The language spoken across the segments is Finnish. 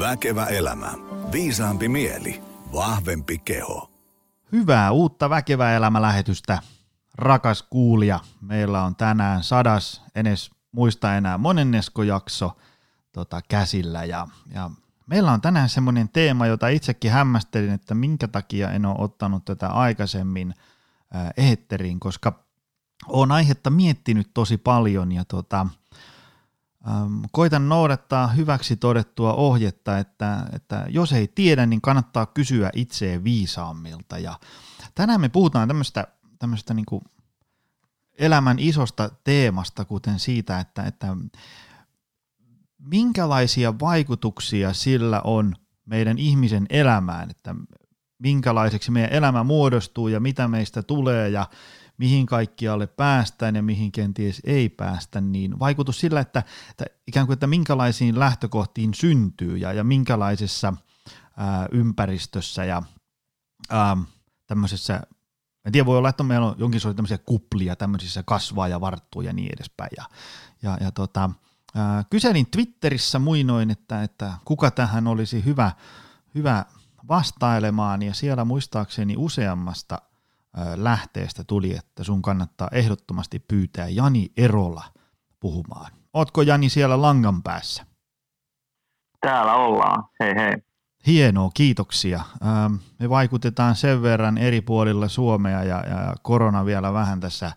Väkevä elämä. Viisaampi mieli. Vahvempi keho. Hyvää uutta Väkevä elämä-lähetystä, rakas kuulija. Meillä on tänään sadas, enes muista enää monennesko jakso tota, käsillä. Ja, ja meillä on tänään semmoinen teema, jota itsekin hämmästelin, että minkä takia en ole ottanut tätä aikaisemmin ää, eetteriin, koska olen aihetta miettinyt tosi paljon ja tota, äm, koitan noudattaa hyväksi todettua ohjetta, että, että jos ei tiedä, niin kannattaa kysyä itseä viisaammilta. Ja tänään me puhutaan tämmöistä, tämmöistä niin kuin elämän isosta teemasta, kuten siitä, että, että minkälaisia vaikutuksia sillä on meidän ihmisen elämään, että minkälaiseksi meidän elämä muodostuu ja mitä meistä tulee ja mihin kaikkialle päästään ja mihin kenties ei päästä, niin vaikutus sillä, että, että ikään kuin, että minkälaisiin lähtökohtiin syntyy ja, ja minkälaisessa ää, ympäristössä ja ää, tämmöisessä, en tiedä, voi olla, että meillä on jonkin sortin tämmöisiä kuplia tämmöisissä kasvaa ja varttuu ja niin edespäin. Ja, ja, ja tota, ää, kyselin Twitterissä muinoin, että, että kuka tähän olisi hyvä, hyvä vastailemaan, ja siellä muistaakseni useammasta lähteestä tuli, että sun kannattaa ehdottomasti pyytää Jani Erola puhumaan. Ootko Jani siellä langan päässä? Täällä ollaan, hei hei. Hienoa, kiitoksia. Me vaikutetaan sen verran eri puolilla Suomea ja, ja korona vielä vähän tässä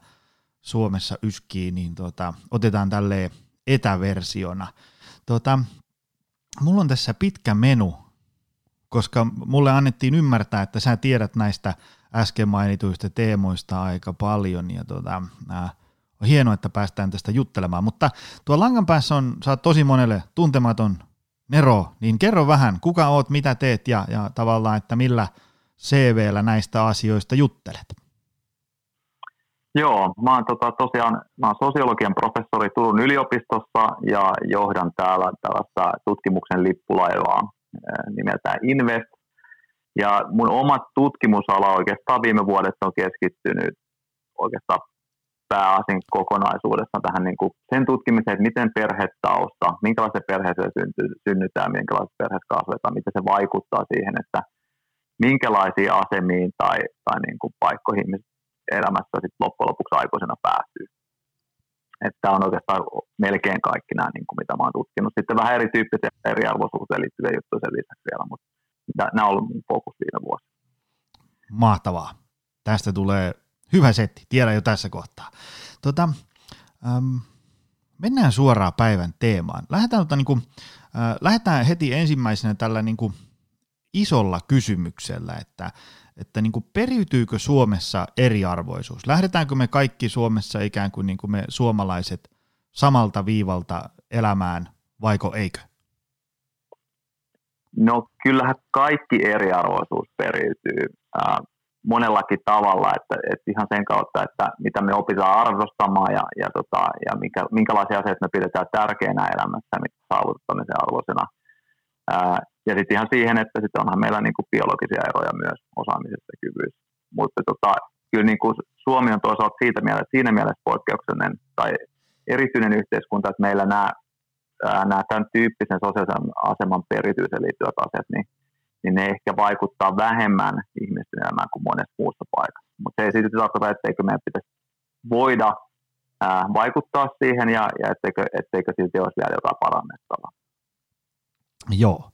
Suomessa yskii, niin tota, otetaan tälle etäversiona. Tota, mulla on tässä pitkä menu, koska mulle annettiin ymmärtää, että sä tiedät näistä äsken mainituista teemoista aika paljon ja tota, äh, on hienoa, että päästään tästä juttelemaan, mutta tuo langan päässä on, sä oot tosi monelle tuntematon Nero, niin kerro vähän, kuka oot, mitä teet ja, ja tavallaan, että millä CVllä näistä asioista juttelet? Joo, mä oon tota, tosiaan mä oon sosiologian professori Turun yliopistossa ja johdan täällä tällaista tutkimuksen lippulaivaa nimeltään Invest, ja mun oma tutkimusala oikeastaan viime vuodet on keskittynyt oikeastaan pääasin kokonaisuudessaan tähän niin kuin sen tutkimiseen, että miten perhetausta, minkälaisen perheeseen synty, synnytään, minkälaiset perheet kasvetaan, miten se vaikuttaa siihen, että minkälaisiin asemiin tai, tai niin kuin paikkoihin elämässä sit loppujen lopuksi aikuisena päätyy. Että on oikeastaan melkein kaikki nämä, niin kuin mitä mä tutkinut. Sitten vähän erityyppisiä eriarvoisuuteen liittyviä juttuja sen lisäksi vielä, mutta nämä on ollut mun fokus viime vuosina. Mahtavaa. Tästä tulee hyvä setti, tiedän jo tässä kohtaa. Tota, äm, mennään suoraan päivän teemaan. Lähdetään, tota, niin kuin, äh, lähdetään heti ensimmäisenä tällä niin kuin, isolla kysymyksellä, että, että niin kuin, periytyykö Suomessa eriarvoisuus? Lähdetäänkö me kaikki Suomessa ikään kuin, niin kuin me suomalaiset samalta viivalta elämään, vaiko eikö? No kyllähän kaikki eriarvoisuus periytyy ää, monellakin tavalla, että, että ihan sen kautta, että mitä me opitaan arvostamaan ja, ja, tota, ja minkä, minkälaisia asioita me pidetään tärkeinä elämässä, mitä saavuttamisen arvoisena. Ää, ja sitten ihan siihen, että sit onhan meillä niin kuin biologisia eroja myös osaamisessa ja kyvyissä. Mutta tota, kyllä niin kuin Suomi on toisaalta siitä mielessä, siinä mielessä poikkeuksellinen tai erityinen yhteiskunta, että meillä nämä nämä tämän tyyppisen sosiaalisen aseman perityiseen liittyvät asiat, niin, niin ne ehkä vaikuttaa vähemmän ihmisten elämään kuin monessa muussa paikassa. Mutta se ei siitä tarkoita, etteikö meidän pitäisi voida ää, vaikuttaa siihen ja, ja etteikö, etteikö silti olisi vielä jotain parannettavaa. Joo.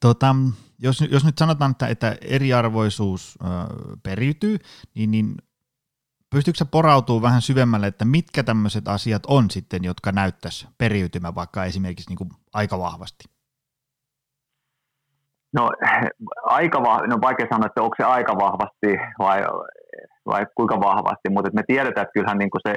Tota, jos, jos nyt sanotaan, että, että eriarvoisuus ö, periytyy, niin, niin pystyykö porautuu vähän syvemmälle, että mitkä tämmöiset asiat on sitten, jotka näyttäisi periytymään vaikka esimerkiksi niin kuin aika vahvasti? No, aika vahvasti, no vaikea sanoa, että onko se aika vahvasti vai, vai kuinka vahvasti, mutta me tiedetään, että kyllähän niin kuin se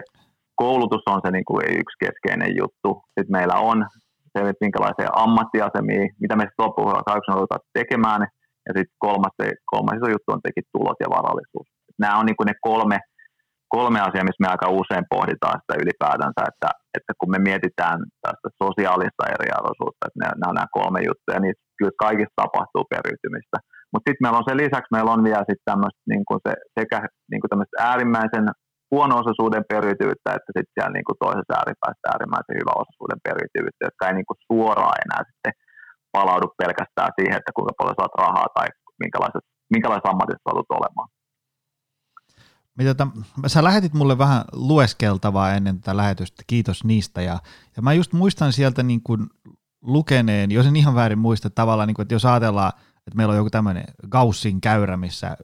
koulutus on se niin kuin yksi keskeinen juttu. Sitten meillä on se, että minkälaisia ammattiasemia, mitä me sitten loppujen tekemään, ja sitten kolmas, kolmas iso juttu on tekin tulot ja varallisuus. Nämä on niin kuin ne kolme kolme asiaa, missä me aika usein pohditaan sitä ylipäätänsä, että, että kun me mietitään tästä sosiaalista eriarvoisuutta, että nämä on nämä kolme juttuja, niin kyllä kaikissa tapahtuu periytymistä. Mutta sitten meillä on sen lisäksi, meillä on vielä sitten tämmöistä niin se, sekä niin kuin äärimmäisen huono-osaisuuden periytyvyyttä, että sitten siellä niin kuin toisessa ääripäässä äärimmäisen hyvä osaisuuden periytyvyyttä, jotka ei niin kuin suoraan enää sitten palaudu pelkästään siihen, että kuinka paljon saat rahaa tai minkälaisessa, minkälaisessa ammatissa haluat olemaan. Mitä tota, sä lähetit mulle vähän lueskeltavaa ennen tätä lähetystä, kiitos niistä. Ja, ja mä just muistan sieltä niin kuin lukeneen, jos en ihan väärin muista tavallaan, niin kuin, että jos ajatellaan, että meillä on joku tämmöinen Gaussin käyrä, missä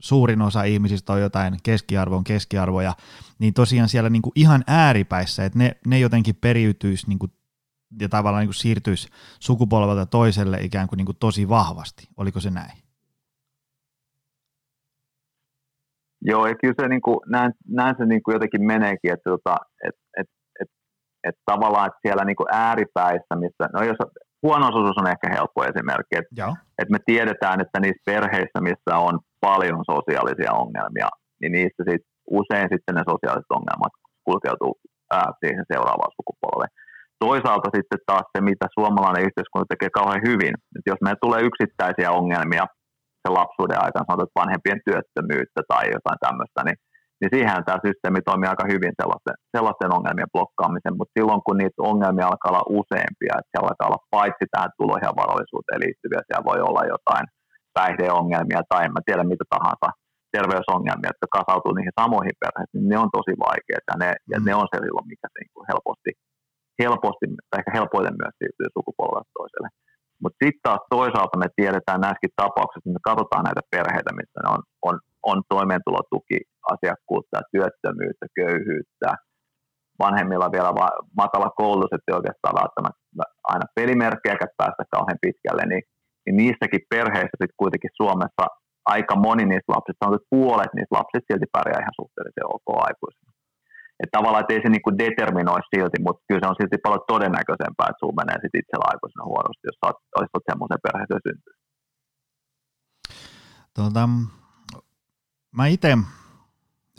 suurin osa ihmisistä on jotain keskiarvon keskiarvoja, niin tosiaan siellä niin kuin ihan ääripäissä, että ne, ne jotenkin periytyisi niin kuin, ja tavallaan niin siirtyisi sukupolvelta toiselle ikään kuin, niin kuin tosi vahvasti. Oliko se näin? Joo, ja kyllä se niin kuin, näin, näin se niin kuin jotenkin meneekin, että tota, et, et, et, et tavallaan että siellä niin kuin ääripäissä, missä, no jos huono on ehkä helppo esimerkki, että, että me tiedetään, että niissä perheissä, missä on paljon sosiaalisia ongelmia, niin niissä sit, usein sitten ne sosiaaliset ongelmat kulkeutuu ää, siihen seuraavaan sukupolveen. Toisaalta sitten taas se, mitä suomalainen yhteiskunta tekee kauhean hyvin, että jos meille tulee yksittäisiä ongelmia sen lapsuuden aikana, sanotaan, että vanhempien työttömyyttä tai jotain tämmöistä, niin, niin siihen tämä systeemi toimii aika hyvin sellaisten, sellaisten ongelmien blokkaamisen, mutta silloin kun niitä ongelmia alkaa olla useampia, että siellä alkaa olla paitsi tähän tuloihin ja varallisuuteen liittyviä, siellä voi olla jotain päihdeongelmia tai en mä tiedä mitä tahansa terveysongelmia, jotka kasautuu niihin samoihin perheisiin, niin ne on tosi vaikeita. Ja ne, ja ne on se silloin, mikä se niin helposti, helposti tai ehkä helpoiten myös siirtyy sukupolvelta toiselle. Mutta sitten taas toisaalta me tiedetään näissäkin tapauksissa, että me katsotaan näitä perheitä, missä ne on, on, on toimeentulotuki, asiakkuutta, työttömyyttä, köyhyyttä, vanhemmilla vielä va- matala koulutus, että oikeastaan välttämättä aina pelimerkkejä päästä kauhean pitkälle, niin, niin niissäkin perheissä sitten kuitenkin Suomessa aika moni niistä lapsista, on puolet niistä lapsista silti pärjää ihan suhteellisen ok aikuisena. Että tavallaan, että ei se niinku determinoi silti, mutta kyllä se on silti paljon todennäköisempää, että sinulla menee sit itsellä aikuisena huonosti, jos olisit semmoisen perheeseen syntynyt. Tota, mä itse,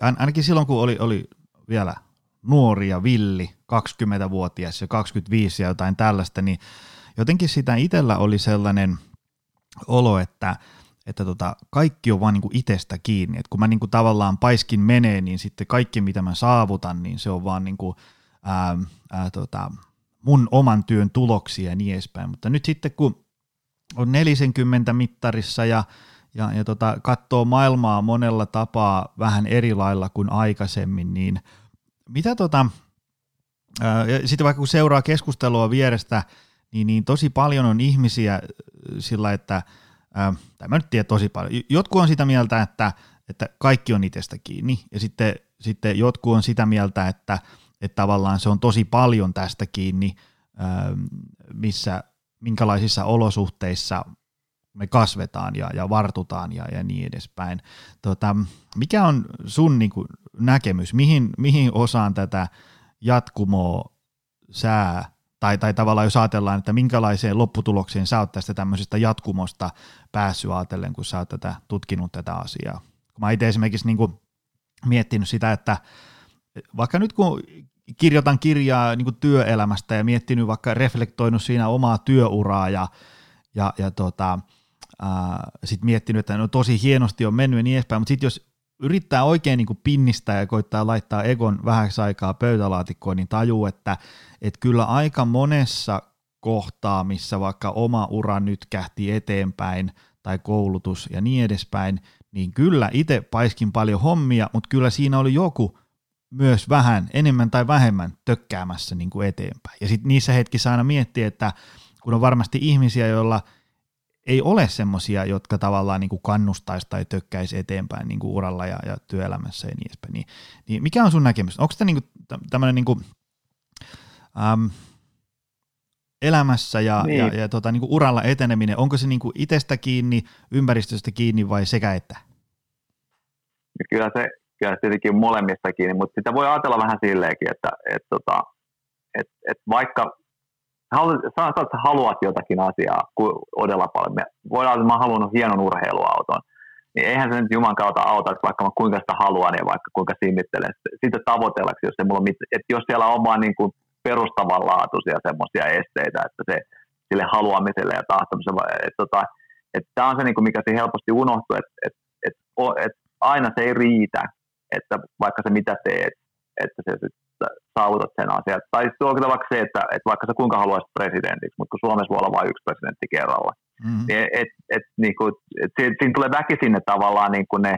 ainakin silloin kun oli, oli vielä nuori ja villi, 20-vuotias ja 25 ja jotain tällaista, niin jotenkin sitä itsellä oli sellainen olo, että että tota, kaikki on vaan niin itsestä kiinni. Et kun mä niin kuin tavallaan paiskin menee, niin sitten kaikki mitä mä saavutan, niin se on vaan niin kuin, ää, ää, tota, mun oman työn tuloksia ja niin edespäin. Mutta nyt sitten kun on 40 mittarissa ja, ja, ja tota, katsoo maailmaa monella tapaa vähän eri lailla kuin aikaisemmin, niin mitä tota, sitten vaikka kun seuraa keskustelua vierestä, niin, niin tosi paljon on ihmisiä sillä, että – äh, tai mä nyt tiedän tosi paljon. Jotkut on sitä mieltä, että, että kaikki on itsestä kiinni, ja sitten, sitten jotkut on sitä mieltä, että, että tavallaan se on tosi paljon tästä kiinni, missä, minkälaisissa olosuhteissa me kasvetaan ja, ja vartutaan ja, ja niin edespäin. Tota, mikä on sun niin kuin, näkemys, mihin, mihin osaan tätä jatkumoa sää tai, tai tavallaan jos ajatellaan, että minkälaiseen lopputulokseen sä oot tästä tämmöisestä jatkumosta päässyt ajatellen, kun sä oot tätä, tutkinut tätä asiaa. Mä itse esimerkiksi niin kuin miettinyt sitä, että vaikka nyt kun kirjoitan kirjaa niin kuin työelämästä ja miettinyt vaikka reflektoinut siinä omaa työuraa ja, ja, ja tota, sitten miettinyt, että no tosi hienosti on mennyt ja niin edespäin, mutta sitten jos yrittää oikein niin kuin pinnistää ja koittaa laittaa Egon vähäksi aikaa pöytälaatikkoon, niin tajuu, että, että kyllä aika monessa kohtaa, missä vaikka oma ura nyt kähti eteenpäin tai koulutus ja niin edespäin, niin kyllä itse paiskin paljon hommia, mutta kyllä siinä oli joku myös vähän enemmän tai vähemmän tökkäämässä niin kuin eteenpäin. Ja sitten niissä hetkissä aina miettii, että kun on varmasti ihmisiä, joilla – ei ole semmoisia, jotka tavallaan niin kuin kannustaisi tai tökkäisi eteenpäin niin kuin uralla ja, ja työelämässä ja niin edespäin. Niin, niin mikä on sun näkemys? Onko tämä niin tämmöinen niin äm, elämässä ja, niin. ja, ja tota, niin kuin uralla eteneminen, onko se niin kuin itsestä kiinni, ympäristöstä kiinni vai sekä että? Kyllä se, kyllä se tietenkin molemmista kiinni, mutta sitä voi ajatella vähän silleenkin, että, että, että, tota, että, että vaikka sä, sä haluat jotakin asiaa odella paljon. Voidaan, että mä haluan hienon urheiluauton, niin eihän se nyt Juman kautta auta, että vaikka mä kuinka sitä haluan ja vaikka kuinka sinnittelen. Sitten tavoitellaksi, jos, se mulla on, että jos siellä on vaan niin kuin perustavanlaatuisia semmoisia esteitä, että se sille haluamiselle ja tahtomiselle, että, tota, että tämä on se, niin kuin mikä se helposti unohtuu, että, että, että, että aina se ei riitä, että vaikka se mitä teet, että se saavutat sen asian. Tai sitten vaikka se, että, että vaikka sä kuinka haluaisit presidentiksi, mutta kun Suomessa voi olla vain yksi presidentti kerralla, mm-hmm. niin et, et, niin kuin, et, siinä tulee väkisin ne tavallaan niin kuin ne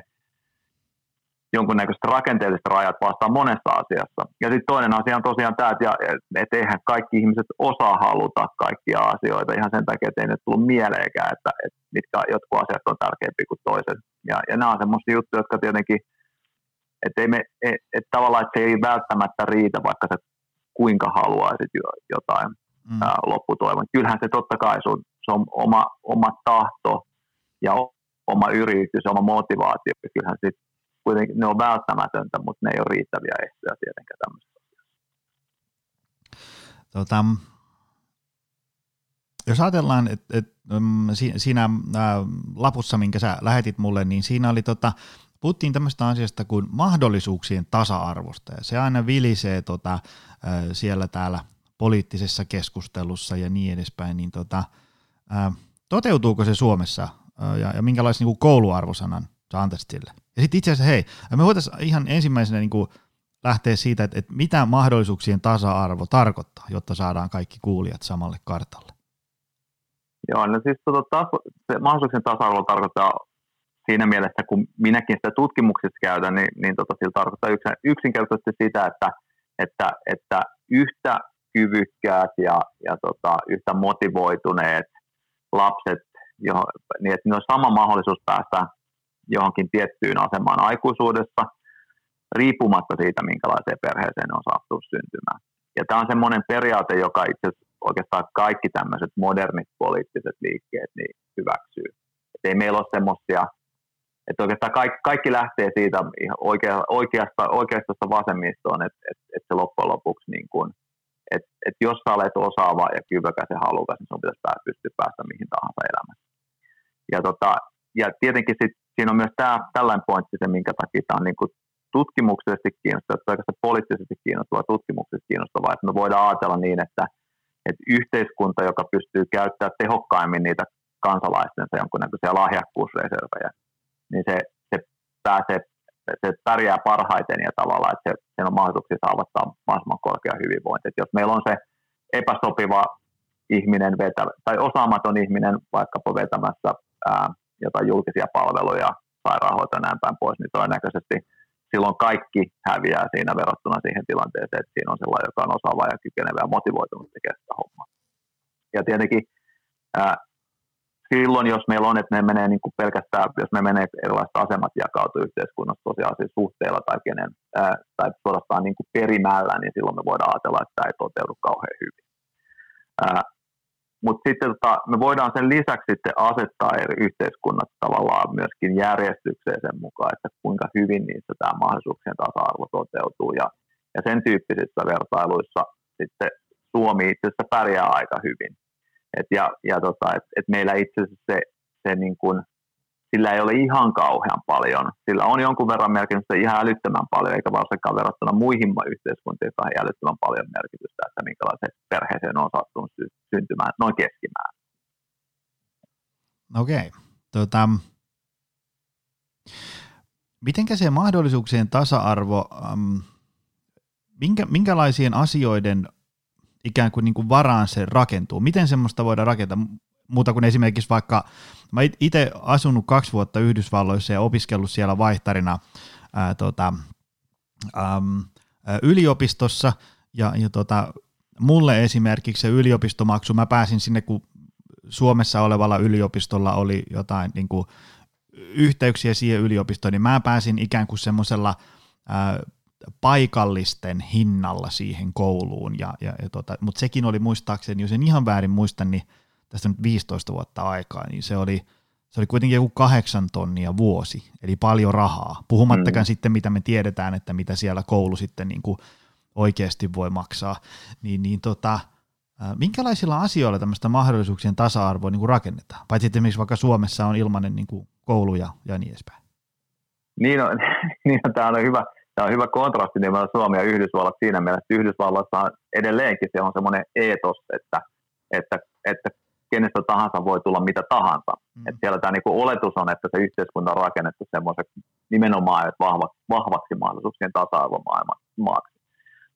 jonkunnäköiset rakenteelliset rajat vastaan monessa asiassa. Ja sitten toinen asia on tosiaan tämä, että, että eihän kaikki ihmiset osaa haluta kaikkia asioita ihan sen takia, että ei nyt tullut mieleenkään, että, että mitkä jotkut asiat on tärkeämpiä kuin toiset. Ja, ja nämä on semmoisia juttuja, jotka tietenkin, että, ei me, et, et tavallaan, että se ei välttämättä riitä, vaikka sä kuinka haluaisit jotain mm. ää. Kyllähän se totta kai sun, se on oma, oma tahto ja oma yritys, oma motivaatio. Kyllähän sit kuitenkin ne on välttämätöntä, mutta ne ei ole riittäviä ehtoja tietenkään tämmöistä. Tota, jos ajatellaan, että et, um, siinä ä, lapussa, minkä sä lähetit mulle, niin siinä oli tota, puhuttiin tämmöistä asiasta kuin mahdollisuuksien tasa-arvosta, ja se aina vilisee tota, ä, siellä täällä poliittisessa keskustelussa ja niin edespäin, niin tota, ä, toteutuuko se Suomessa, ä, ja, ja minkälaisen niin kouluarvosanan sille? Ja sitten itse asiassa, hei, me voitaisiin ihan ensimmäisenä niin kuin lähteä siitä, että, että mitä mahdollisuuksien tasa-arvo tarkoittaa, jotta saadaan kaikki kuulijat samalle kartalle. Joo, no siis taas, se mahdollisuuksien tasa-arvo tarkoittaa siinä mielessä, kun minäkin sitä tutkimuksessa käytän, niin, niin tota, sillä tarkoittaa yksinkertaisesti sitä, että, että, että yhtä kyvykkäät ja, ja tota, yhtä motivoituneet lapset, johon, niin että ne on sama mahdollisuus päästä johonkin tiettyyn asemaan aikuisuudessa, riippumatta siitä, minkälaiseen perheeseen on saattu syntymään. Ja tämä on semmoinen periaate, joka itse asiassa oikeastaan kaikki tämmöiset modernit poliittiset liikkeet niin hyväksyy. Et ei meillä ole semmoisia, että oikeastaan kaikki, kaikki lähtee siitä oikea, oikeasta, oikeasta vasemmistoon, että et, et se loppujen lopuksi, niin kun, että et jos sä olet osaava ja kyvykäs ja halukas, niin sun pitäisi pystyä päästä mihin tahansa elämässä. Ja, tota, ja tietenkin sit siinä on myös tämä, tällainen pointti se, minkä takia tämä on niin kuin tutkimuksellisesti kiinnostavaa, että oikeastaan poliittisesti kiinnostavaa, tutkimuksellisesti kiinnostavaa, että me voidaan ajatella niin, että, että yhteiskunta, joka pystyy käyttämään tehokkaimmin niitä kansalaistensa jonkunnäköisiä lahjakkuusreservejä, niin se, se pääsee se pärjää parhaiten ja tavallaan, että se, on mahdollisuuksia saavuttaa mahdollisimman korkea hyvinvointi. Et jos meillä on se epäsopiva ihminen vetä, tai osaamaton ihminen vaikkapa vetämässä ää, jotain julkisia palveluja, sairaanhoitoa ja näin päin pois, niin todennäköisesti silloin kaikki häviää siinä verrattuna siihen tilanteeseen, että siinä on sellainen, joka on osaava ja kykenevä ja motivoitunut tekemään sitä hommaa. Ja tietenkin ää, silloin, jos meillä on, että ne menee niin kuin pelkästään, jos me menee erilaiset asemat jakautuu yhteiskunnassa tosiaan siis suhteilla tai, kenen, ää, tai suorastaan niin kuin perimällä, niin silloin me voidaan ajatella, että tämä ei toteudu kauhean hyvin. Ää, mutta sitten tota, me voidaan sen lisäksi sitten asettaa eri yhteiskunnat tavallaan myöskin järjestykseen sen mukaan, että kuinka hyvin niissä tämä mahdollisuuksien tasa-arvo toteutuu. Ja, ja sen tyyppisissä vertailuissa sitten Suomi itse asiassa pärjää aika hyvin. Et ja ja tota, et, et meillä itse asiassa se, se niin kuin sillä ei ole ihan kauhean paljon. Sillä on jonkun verran merkitystä ihan älyttömän paljon, eikä varsinkaan verrattuna muihin yhteiskuntiin, jotka älyttömän paljon merkitystä, että minkälaisen perheeseen on sattunut syntymään noin keskimäärin. Okei. Tota, mitenkä se mahdollisuuksien tasa-arvo, ähm, minkä, minkälaisien asioiden ikään kuin, niin kuin varaan se rakentuu? Miten semmoista voidaan rakentaa? Muuta kuin esimerkiksi vaikka, mä itse asunut kaksi vuotta Yhdysvalloissa ja opiskellut siellä vaihtarina ää, tota, äm, yliopistossa, ja, ja tota, mulle esimerkiksi se yliopistomaksu, mä pääsin sinne, kun Suomessa olevalla yliopistolla oli jotain niin kuin, yhteyksiä siihen yliopistoon, niin mä pääsin ikään kuin semmoisella paikallisten hinnalla siihen kouluun, ja, ja, ja tota, mutta sekin oli muistaakseni, jos en ihan väärin muista, niin tästä nyt 15 vuotta aikaa, niin se oli, se oli kuitenkin joku kahdeksan tonnia vuosi, eli paljon rahaa. Puhumattakaan mm. sitten, mitä me tiedetään, että mitä siellä koulu sitten niin kuin oikeasti voi maksaa. Niin, niin tota, minkälaisilla asioilla tämmöistä mahdollisuuksien tasa-arvoa niin kuin rakennetaan? Paitsi että esimerkiksi vaikka Suomessa on ilmainen niin kuin koulu ja, ja niin edespäin. Niin on, niin on, tämä on hyvä, tämä on hyvä kontrasti niin Suomi ja Yhdysvallat siinä mielessä, että Yhdysvalloissa on edelleenkin se on semmoinen eetos, että, että, että kenestä tahansa voi tulla mitä tahansa. Mm. Et siellä tämä niinku oletus on, että se yhteiskunta on rakennettu semmoiseksi nimenomaan että vahva, vahvaksi mahdollisuuksien tasa-arvomaailmaksi.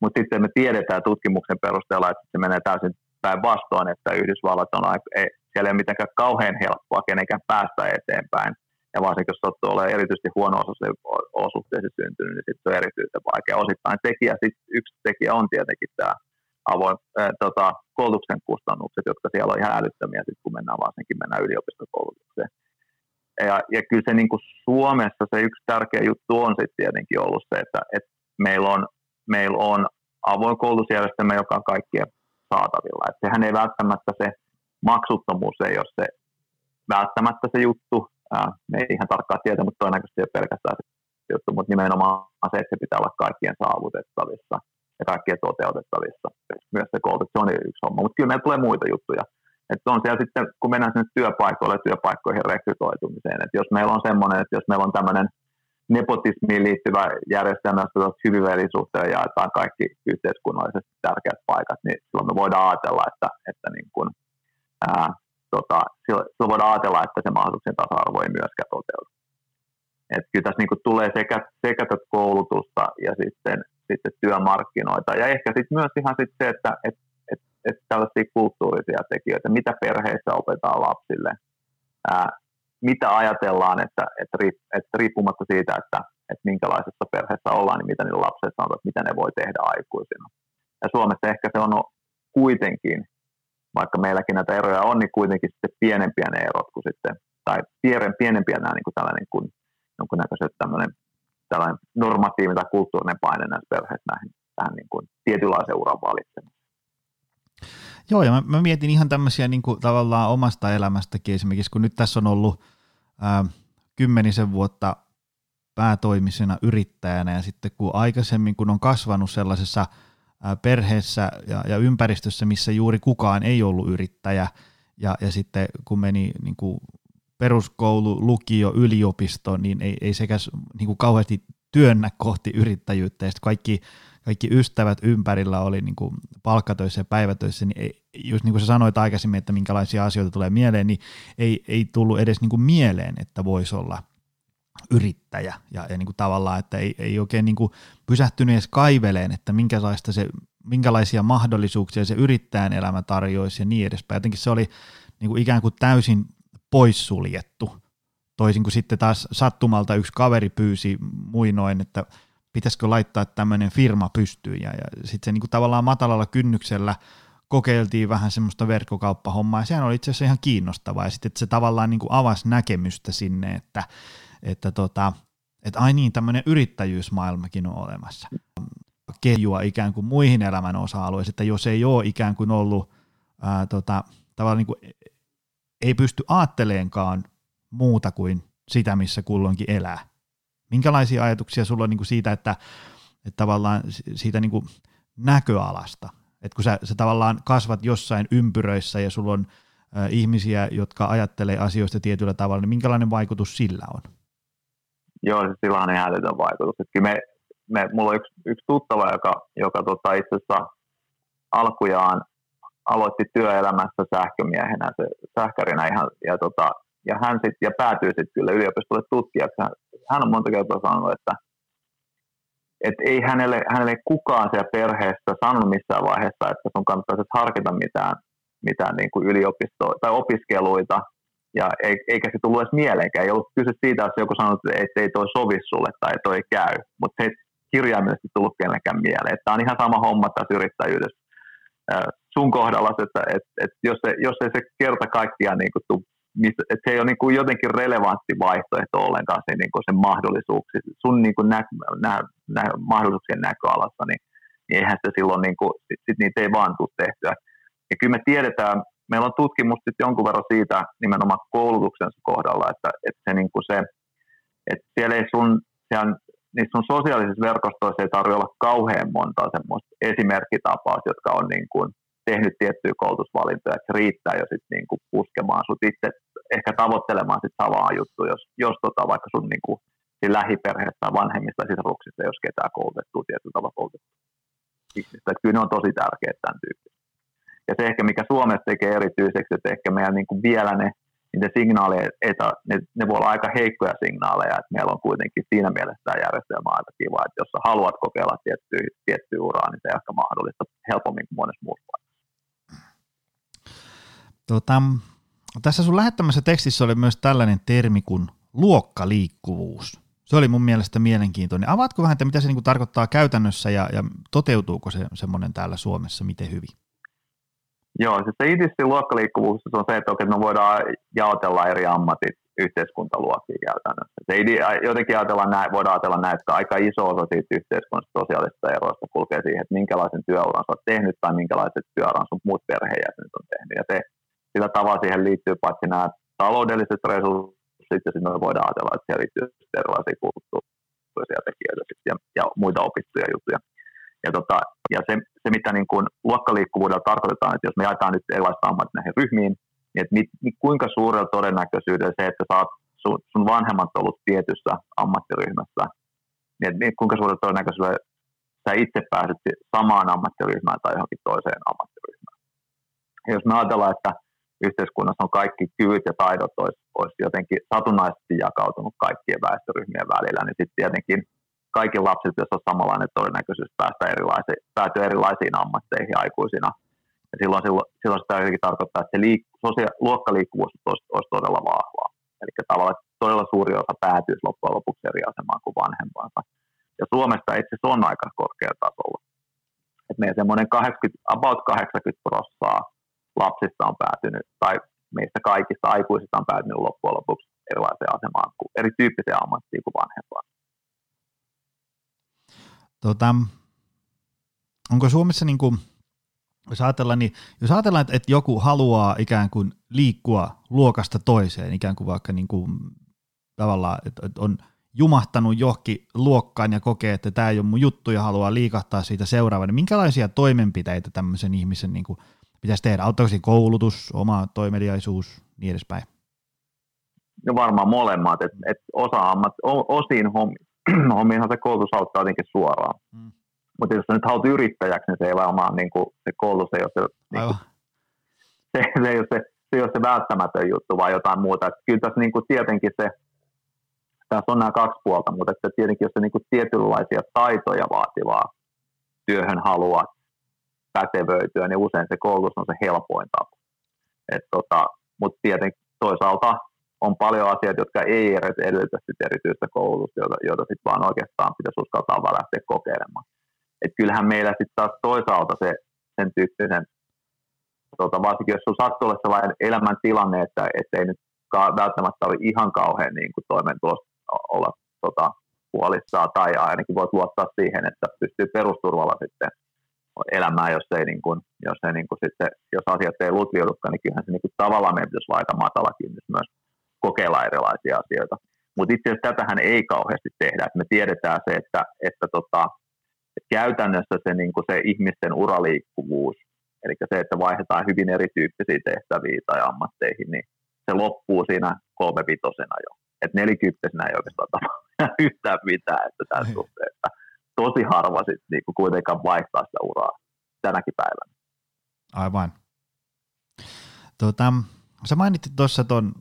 mutta sitten me tiedetään tutkimuksen perusteella, että se menee täysin päinvastoin, että Yhdysvallat on aika, ei, siellä ei ole mitenkään kauhean helppoa kenenkään päästä eteenpäin. Ja varsinkin jos sattuu olemaan erityisesti huono olosuhteisiin syntynyt, niin sitten se on erityisen vaikea. Osittain tekijä, sit yksi tekijä on tietenkin tämä avoin, äh, tota, koulutuksen kustannukset, jotka siellä on ihan älyttömiä, sit, kun mennään varsinkin mennään yliopistokoulutukseen. Ja, ja kyllä se niin kuin Suomessa se yksi tärkeä juttu on sitten tietenkin ollut se, että, että meillä, on, meillä on avoin koulutusjärjestelmä, joka on kaikkien saatavilla. Et sehän ei välttämättä se maksuttomuus ei ole se välttämättä se juttu. Ää, me ei ihan tarkkaan tiedä, mutta todennäköisesti ei pelkästään se juttu, mutta nimenomaan se, että se pitää olla kaikkien saavutettavissa ja kaikkien toteutettavissa. Myös se koulutus, se on yksi homma, mutta kyllä meillä tulee muita juttuja. Että on siellä sitten, kun mennään sinne työpaikoille ja työpaikkoihin rekrytoitumiseen, että jos meillä on semmoinen, että jos meillä on tämmöinen nepotismiin liittyvä järjestelmä, jossa hyvinvelisuhteen jaetaan kaikki yhteiskunnallisesti tärkeät paikat, niin silloin me voidaan ajatella, että, että niin kuin, ää, tota, silloin voidaan ajatella, että se mahdollisuuksien tasa-arvo ei myöskään toteudu. Et kyllä tässä niin tulee sekä, sekä koulutusta ja sitten, sitten työmarkkinoita ja ehkä sitten myös ihan sit se, että et, et, et tällaisia kulttuurisia tekijöitä, mitä perheissä opetaan lapsille, ää, mitä ajatellaan, että, että, että riippumatta siitä, että, että minkälaisessa perheessä ollaan, niin mitä niillä lapset että mitä ne voi tehdä aikuisina. Ja Suomessa ehkä se on kuitenkin, vaikka meilläkin näitä eroja on, niin kuitenkin sitten pienempiä ne erot kuin sitten, tai pienempiä nämä niin kuin tällainen kuin jonkunnäköiset tämmöinen, tällainen normatiivinen tai kulttuurinen paine näissä perheissä näihin, tähän niin kuin tietynlaisen uran valitsemiseen. Joo, ja mä, mä mietin ihan tämmöisiä niin kuin, tavallaan omasta elämästäkin esimerkiksi, kun nyt tässä on ollut ää, kymmenisen vuotta päätoimisena yrittäjänä, ja sitten kun aikaisemmin, kun on kasvanut sellaisessa ää, perheessä ja, ja ympäristössä, missä juuri kukaan ei ollut yrittäjä, ja, ja sitten kun meni niin kuin peruskoulu, lukio, yliopisto, niin ei, ei sekä niin kuin kauheasti työnnä kohti yrittäjyyttä, ja kaikki kaikki ystävät ympärillä oli niin kuin palkkatöissä ja päivätöissä, niin ei, just niin kuin sä sanoit aikaisemmin, että minkälaisia asioita tulee mieleen, niin ei, ei tullut edes niin kuin mieleen, että voisi olla yrittäjä ja, ja niin kuin tavallaan, että ei, ei oikein niin kuin pysähtynyt edes kaiveleen, että minkälaista se, minkälaisia mahdollisuuksia se yrittäjän elämä tarjoisi ja niin edespäin. Jotenkin se oli niin kuin ikään kuin täysin poissuljettu, toisin kuin sitten taas sattumalta yksi kaveri pyysi muinoin, että – pitäisikö laittaa tämmöinen firma pystyyn. Ja, ja sitten se niin kuin tavallaan matalalla kynnyksellä kokeiltiin vähän semmoista verkkokauppahommaa, ja sehän oli itse asiassa ihan kiinnostavaa, ja sitten se tavallaan niin kuin avasi näkemystä sinne, että, että, tota, että ai niin, tämmöinen yrittäjyysmaailmakin on olemassa. Kehjua ikään kuin muihin elämän osa-alueisiin, että jos ei ole ikään kuin ollut ää, tota, tavallaan niin kuin, ei pysty aatteleenkaan muuta kuin sitä, missä kulloinkin elää, Minkälaisia ajatuksia sulla on niin kuin siitä, että, että tavallaan siitä niin kuin näköalasta, että kun sä, sä tavallaan kasvat jossain ympyröissä ja sulla on äh, ihmisiä, jotka ajattelee asioista tietyllä tavalla, niin minkälainen vaikutus sillä on? Joo, siis sillä on ihan vaikutus. Että me, me, mulla on yksi, yksi tuttava, joka, joka tota itse asiassa alkujaan aloitti työelämässä sähkömiehenä, se sähkärinä ihan, ja, tota, ja hän sitten ja päätyi sitten kyllä yliopistolle tutkijaksi hän on monta kertaa sanonut, että, että ei hänelle, hänelle kukaan siellä perheessä sanonut missään vaiheessa, että sun kannattaisi harkita mitään, mitään niin kuin yliopistoa tai opiskeluita, ja eikä se tullut edes mieleenkään. Ei ollut kyse siitä, että joku sanoi, että ei toi sovi sulle tai toi ei käy, mutta se ei kirjaimellisesti tullut kenellekään mieleen. Tämä on ihan sama homma tässä yrittäjyydessä sun kohdalla, että, että, että jos, se, jos ei se kerta kaikkiaan niin kuin että se ei ole niin kuin jotenkin relevantti vaihtoehto ollenkaan se, niin kuin sen mahdollisuuksi, sun niin kuin nä, nä, nä, mahdollisuuksien näköalassa, niin, niin eihän se silloin, niin kuin, sit, sit niitä ei vaan tule tehtyä. Ja kyllä me tiedetään, meillä on tutkimusta sitten jonkun verran siitä nimenomaan koulutuksen kohdalla, että, että se, niin kuin se että siellä ei sun, siellä, niissä sun sosiaalisissa verkostoissa ei tarvitse olla kauhean monta semmoista esimerkkitapaa, jotka on niin kuin tehnyt tiettyjä koulutusvalintoja, että se riittää jo sitten niin kuin puskemaan sut itse ehkä tavoittelemaan sit samaa juttua, jos, jos tota, vaikka sun niin kuin, lähiperheessä tai vanhemmista sisaruksista, jos ketään koulutettua tietyllä tavalla. Että kyllä ne on tosi tärkeät tämän tyyppiset. Ja se ehkä, mikä Suomessa tekee erityiseksi, että ehkä meidän niin kuin vielä ne niin ne signaaleita, ne, ne voi olla aika heikkoja signaaleja, että meillä on kuitenkin siinä mielessä tämä järjestelmä aika kiva, että jos sä haluat kokeilla tiettyä, tiettyä uraa, niin se on ehkä mahdollista helpommin kuin monessa muussa Tota, tässä sun lähettämässä tekstissä oli myös tällainen termi kuin luokkaliikkuvuus. Se oli mun mielestä mielenkiintoinen. Avaatko vähän, että mitä se niin kuin tarkoittaa käytännössä ja, ja toteutuuko se semmoinen täällä Suomessa miten hyvin? Joo, siis se itse luokkaliikkuvuus on se, että me voidaan jaotella eri ammatit yhteiskuntaluokkiin käytännössä. Se idea, jotenkin ajatellaan näin, voidaan ajatella näin, että aika iso osa siitä yhteiskunnasta sosiaalisesta eroista kulkee siihen, että minkälaisen työuran sä oot tehnyt tai minkälaiset työuran sun muut perheenjäsenet on tehnyt. Ja se, sillä tavalla siihen liittyy paitsi nämä taloudelliset resurssit, ja sitten me voidaan ajatella, että siihen liittyy erilaisia kulttuurisia tekijöitä ja, ja muita opittuja juttuja. Ja, tota, ja se, se, mitä niin kuin luokkaliikkuvuudella tarkoitetaan, että jos me jaetaan nyt erilaiset ammatit näihin ryhmiin, niin että mit, mit, kuinka suurella todennäköisyydellä se, että saat sun, sun vanhemmat ollut tietyssä ammattiryhmässä, niin että kuinka suurella todennäköisyydellä sä itse pääset samaan ammattiryhmään tai johonkin toiseen ammattiryhmään. Ja jos me ajatellaan, että yhteiskunnassa on kaikki kyvyt ja taidot olisi, olisi jotenkin satunnaisesti jakautunut kaikkien väestöryhmien välillä, niin sitten tietenkin kaikilla lapsilla pitäisi olla samanlainen todennäköisyys päästä erilaisiin, päätyä erilaisiin ammatteihin aikuisina. Ja silloin, silloin, silloin sitä tarkoittaa, että se liik, sosia, luokkaliikkuvuus olisi, olisi todella vahvaa. Eli tavallaan todella suuri osa päätyisi loppujen lopuksi eri asemaan kuin vanhempansa. Ja Suomesta itse asiassa on aika korkea tasolla. Et meidän semmoinen 80, about 80 prosenttia lapsista on päätynyt, tai meistä kaikista aikuisista on päätynyt loppujen lopuksi erilaiseen asemaan, erityyppiseen ammattiin kuin vanhempaan. Tota, onko Suomessa niin kuin, jos ajatellaan, niin, jos ajatellaan että, joku haluaa ikään kuin liikkua luokasta toiseen, ikään kuin vaikka niin kuin, tavallaan, että, on jumahtanut johonkin luokkaan ja kokee, että tämä ei ole mun juttu ja haluaa liikahtaa siitä seuraavaan, niin minkälaisia toimenpiteitä tämmöisen ihmisen niin kuin, pitäisi tehdä? Auttaako siinä koulutus, oma toimeliaisuus, niin edespäin? No varmaan molemmat, että et osa ammat, osin hommi, hommiinhan se koulutus auttaa jotenkin suoraan. Mm. Mutta jos sä nyt haluat yrittäjäksi, niin se ei varmaan niin kuin, se koulutus ei ole se, niin kuin, se, se, ei ole se, se ei ole se välttämätön juttu, vaan jotain muuta. Et kyllä tässä niin kuin, tietenkin se, tässä on nämä kaksi puolta, mutta että tietenkin jos se niin kuin, tietynlaisia taitoja vaativaa työhön haluat pätevöityä, niin usein se koulutus on se helpoin tapa. Tota, mutta tietenkin toisaalta on paljon asioita, jotka ei edellytä sit erityistä koulutusta, joita, joita sitten vaan oikeastaan pitäisi uskaltaa vaan lähteä kokeilemaan. Et kyllähän meillä sitten taas toisaalta se, sen tyyppisen, tota, varsinkin jos on sattuu olla sellainen elämäntilanne, että ei nyt ka- välttämättä ole ihan kauhean niin kuin toimeentulosta olla tota, puolissaan, tai ainakin voit luottaa siihen, että pystyy perusturvalla sitten elämään, jos ei, niin kuin, jos, ei niin kuin sitten, jos asiat ei lutviudukaan, niin kyllähän se niin kuin, tavallaan meidän pitäisi olla aika matala kynnys myös kokeilla erilaisia asioita. Mutta itse asiassa tätähän ei kauheasti tehdä. Et me tiedetään se, että, että, tota, että käytännössä se, niin se ihmisten uraliikkuvuus, eli se, että vaihdetaan hyvin erityyppisiä tehtäviä tai ammatteihin, niin se loppuu siinä kolmevitosena jo. Että nelikymppisenä ei oikeastaan tapahdu yhtään mitään, että tässä niin. suhteessa tosi harva sit, niin kuitenkaan vaihtaa sitä uraa tänäkin päivänä. Aivan. Tota, sä mainitsit tuossa tuon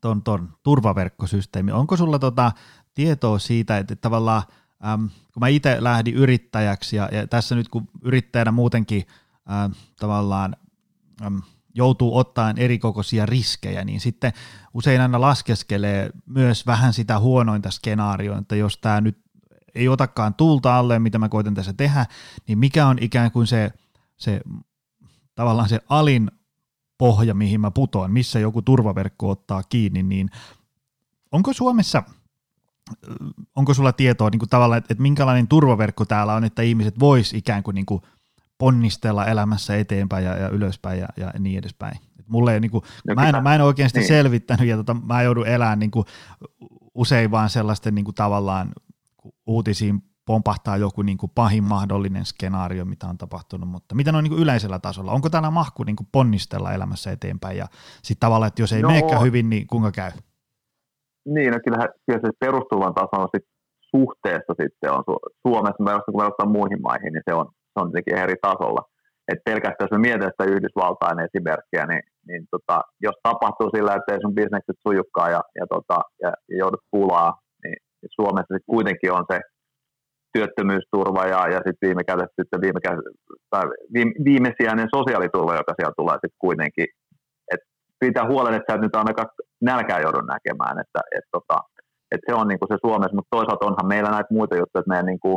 ton, ton turvaverkkosysteemi. Onko sulla tota tietoa siitä, että tavallaan äm, kun mä itse lähdin yrittäjäksi ja, ja tässä nyt kun yrittäjänä muutenkin äm, tavallaan äm, joutuu ottamaan erikokoisia riskejä, niin sitten usein aina laskeskelee myös vähän sitä huonointa skenaarioa, että jos tämä nyt ei otakaan tulta alle, mitä mä koitan tässä tehdä, niin mikä on ikään kuin se, se tavallaan se alin pohja, mihin mä putoan, missä joku turvaverkko ottaa kiinni, niin onko Suomessa, onko sulla tietoa niin kuin tavallaan, että, että minkälainen turvaverkko täällä on, että ihmiset vois ikään kuin, niin kuin ponnistella elämässä eteenpäin ja, ja ylöspäin ja, ja niin edespäin. Et mulle ei, niin kuin, no, mä, en, mä en oikein sitä niin. selvittänyt ja tota, mä joudun elämään niin kuin, usein vaan sellaisten niin kuin, tavallaan uutisiin pompahtaa joku niin kuin pahin mahdollinen skenaario, mitä on tapahtunut, mutta mitä on niin kuin yleisellä tasolla? Onko täällä mahku niin kuin ponnistella elämässä eteenpäin ja sitten tavallaan, että jos ei no, meekään hyvin, niin kuinka käy? Niin, no kyllähän, kyllä se perusturvan taso on sit suhteessa sitten on Suomessa, kun verrataan muihin maihin, niin se on, se on jotenkin eri tasolla. Et pelkästään jos me mietitään sitä Yhdysvaltain esimerkkiä, niin niin tota, jos tapahtuu sillä, että ei sun bisnekset sujukkaa ja, ja, tota, ja, ja joudut pulaa, Suomessa sit kuitenkin on se työttömyysturva ja, ja sitten viime kädessä sitten viime, tai viime, viimesijainen sosiaaliturva, joka siellä tulee sitten kuitenkin. Et pitää huolen, että sä et nyt ainakaan nälkää joudun näkemään, että et, tota, et se on niinku se Suomessa, mutta toisaalta onhan meillä näitä muita juttuja, että meidän niinku,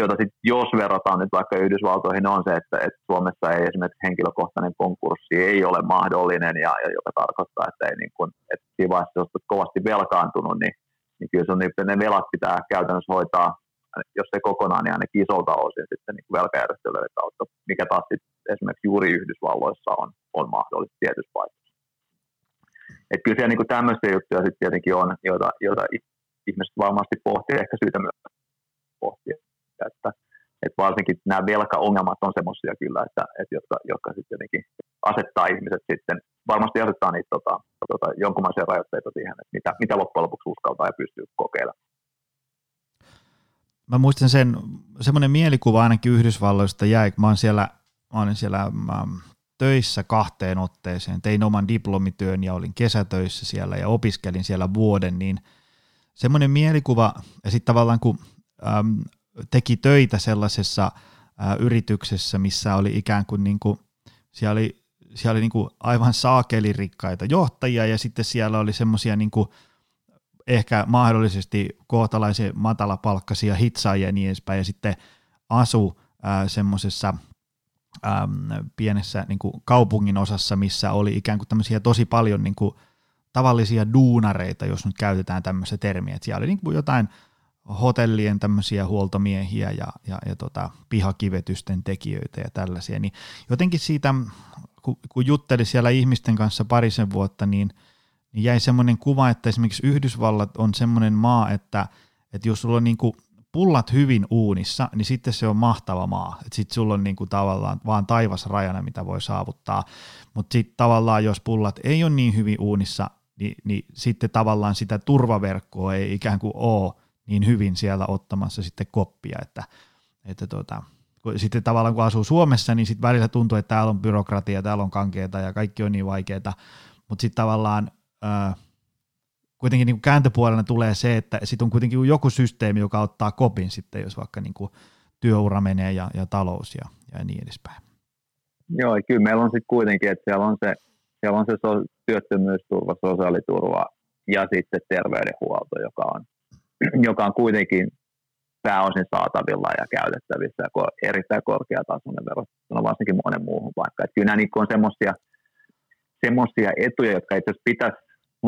joita sitten jos verrataan nyt vaikka Yhdysvaltoihin, on se, että, että Suomessa ei esimerkiksi henkilökohtainen konkurssi ei ole mahdollinen, ja, ja joka tarkoittaa, että, ei niin kuin, että siinä vaiheessa, jos olet kovasti velkaantunut, niin, niin kyllä sun, niin ne velat pitää käytännössä hoitaa, jos ei kokonaan, niin ainakin isolta osin sitten niin velkajärjestelyiden kautta, mikä taas esimerkiksi juuri Yhdysvalloissa on, on mahdollista tietyssä paikassa. Et kyllä siellä niin tämmöisiä juttuja sitten tietenkin on, joita, joita ihmiset varmasti pohtii, ehkä syytä myös pohtia että, että varsinkin nämä velkaongelmat on semmoisia kyllä, että, että jotka, jotka sitten jotenkin asettaa ihmiset sitten, varmasti asettaa niitä tota, tota, jonkunlaisia rajoitteita siihen, että mitä, mitä loppujen lopuksi uskaltaa ja pystyy kokeilemaan. Mä muistan sen, semmoinen mielikuva ainakin Yhdysvalloista jäi, mä olen siellä, mä olin siellä mä, töissä kahteen otteeseen, tein oman diplomityön ja olin kesätöissä siellä ja opiskelin siellä vuoden, niin semmoinen mielikuva, ja sitten tavallaan kun äm, teki töitä sellaisessa ää, yrityksessä, missä oli ikään kuin, niin kuin siellä oli, siellä oli niin kuin aivan saakelirikkaita johtajia ja sitten siellä oli semmoisia niin ehkä mahdollisesti kohtalaisen matalapalkkaisia hitsaajia ja niin edespäin. Ja sitten asu semmoisessa pienessä niin kuin kaupungin osassa, missä oli ikään kuin tämmöisiä tosi paljon niin kuin tavallisia duunareita, jos nyt käytetään tämmöistä termiä, että siellä oli niin kuin jotain hotellien tämmöisiä huoltomiehiä ja, ja, ja tota, pihakivetysten tekijöitä ja tällaisia, niin jotenkin siitä, kun, kun jutteli siellä ihmisten kanssa parisen vuotta, niin, niin jäi semmoinen kuva, että esimerkiksi Yhdysvallat on semmoinen maa, että, että jos sulla on niin kuin pullat hyvin uunissa, niin sitten se on mahtava maa. Sitten sulla on niin kuin tavallaan vaan taivas rajana, mitä voi saavuttaa. Mutta sitten tavallaan, jos pullat ei ole niin hyvin uunissa, niin, niin sitten tavallaan sitä turvaverkkoa ei ikään kuin ole niin hyvin siellä ottamassa sitten koppia, että, että tota, kun, sitten tavallaan kun asuu Suomessa, niin sitten välillä tuntuu, että täällä on byrokratia, täällä on kankeita ja kaikki on niin vaikeita, mutta sitten tavallaan ää, kuitenkin niin kuin kääntöpuolella tulee se, että sitten on kuitenkin joku systeemi, joka ottaa kopin sitten, jos vaikka niin kuin työura menee ja, ja talous ja, ja niin edespäin. Joo, kyllä meillä on sitten kuitenkin, että siellä on se, siellä on se so, työttömyysturva, sosiaaliturva ja sitten terveydenhuolto, joka on, joka on kuitenkin pääosin saatavilla ja käytettävissä ja erittäin korkeatasoinen verrattuna varsinkin monen muuhun paikkaan. Kyllä nämä niin on semmoisia etuja, jotka itse asiassa pitäisi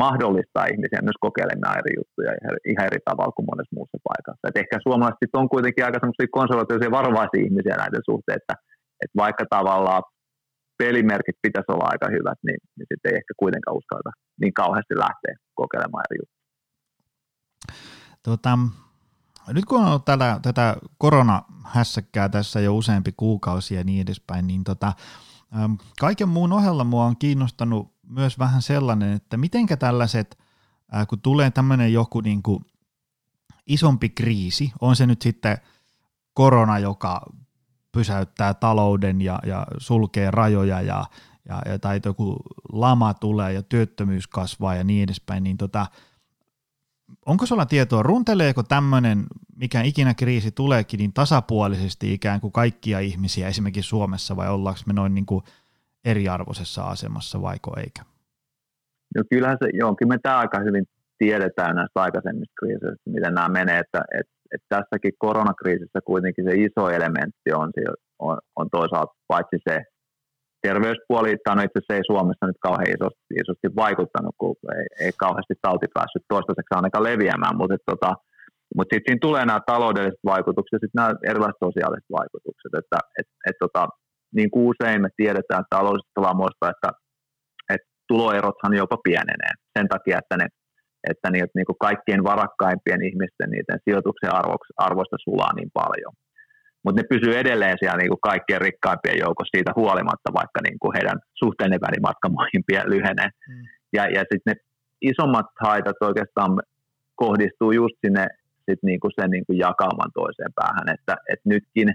mahdollistaa ihmisiä myös kokeilemaan eri juttuja ihan eri tavalla kuin monessa muussa paikassa. Et ehkä suomalaiset on kuitenkin aika semmoisia konservatiivisia varovaisia ihmisiä näiden suhteen, että, että vaikka tavallaan pelimerkit pitäisi olla aika hyvät, niin, niin sitten ei ehkä kuitenkaan uskalta niin kauheasti lähteä kokeilemaan eri juttuja. Tota, nyt kun on ollut tätä, tätä koronahässäkkää tässä jo useampi kuukausi ja niin edespäin, niin tota, kaiken muun ohella mua on kiinnostanut myös vähän sellainen, että mitenkä tällaiset, kun tulee tämmöinen joku niin kuin isompi kriisi, on se nyt sitten korona, joka pysäyttää talouden ja, ja sulkee rajoja ja, ja, ja tai joku lama tulee ja työttömyys kasvaa ja niin edespäin, niin tota, onko sulla tietoa, runteleeko tämmöinen, mikä ikinä kriisi tuleekin, niin tasapuolisesti ikään kuin kaikkia ihmisiä esimerkiksi Suomessa, vai ollaanko me noin niin kuin eriarvoisessa asemassa, vaiko eikä? No kyllähän se, joo, kyllä me tämä aika hyvin tiedetään näistä aikaisemmista kriiseistä, miten nämä menee, että, että, että tässäkin koronakriisissä kuitenkin se iso elementti on, on, on toisaalta paitsi se terveyspuoli, no itse asiassa ei Suomessa nyt kauhean isosti, isosti vaikuttanut, kun ei, ei kauheasti tauti päässyt toistaiseksi ainakaan leviämään, mutta, tota, mutta sitten siinä tulee nämä taloudelliset vaikutukset ja sitten nämä erilaiset sosiaaliset vaikutukset, että et, et, tota, niin kuin usein me tiedetään taloudellisesta lamoista, että, että tuloerothan jopa pienenee sen takia, että ne että niitä, niin kuin kaikkien varakkaimpien ihmisten niiden sijoituksen arvoista sulaa niin paljon mutta ne pysyy edelleen siellä niin kuin kaikkien rikkaimpien joukossa siitä huolimatta, vaikka niin kuin heidän suhteiden välimatka maihin lyhenee. Mm. Ja, ja sitten ne isommat haitat oikeastaan kohdistuu just sinne sit niin kuin sen niin kuin jakauman toiseen päähän, että, että nytkin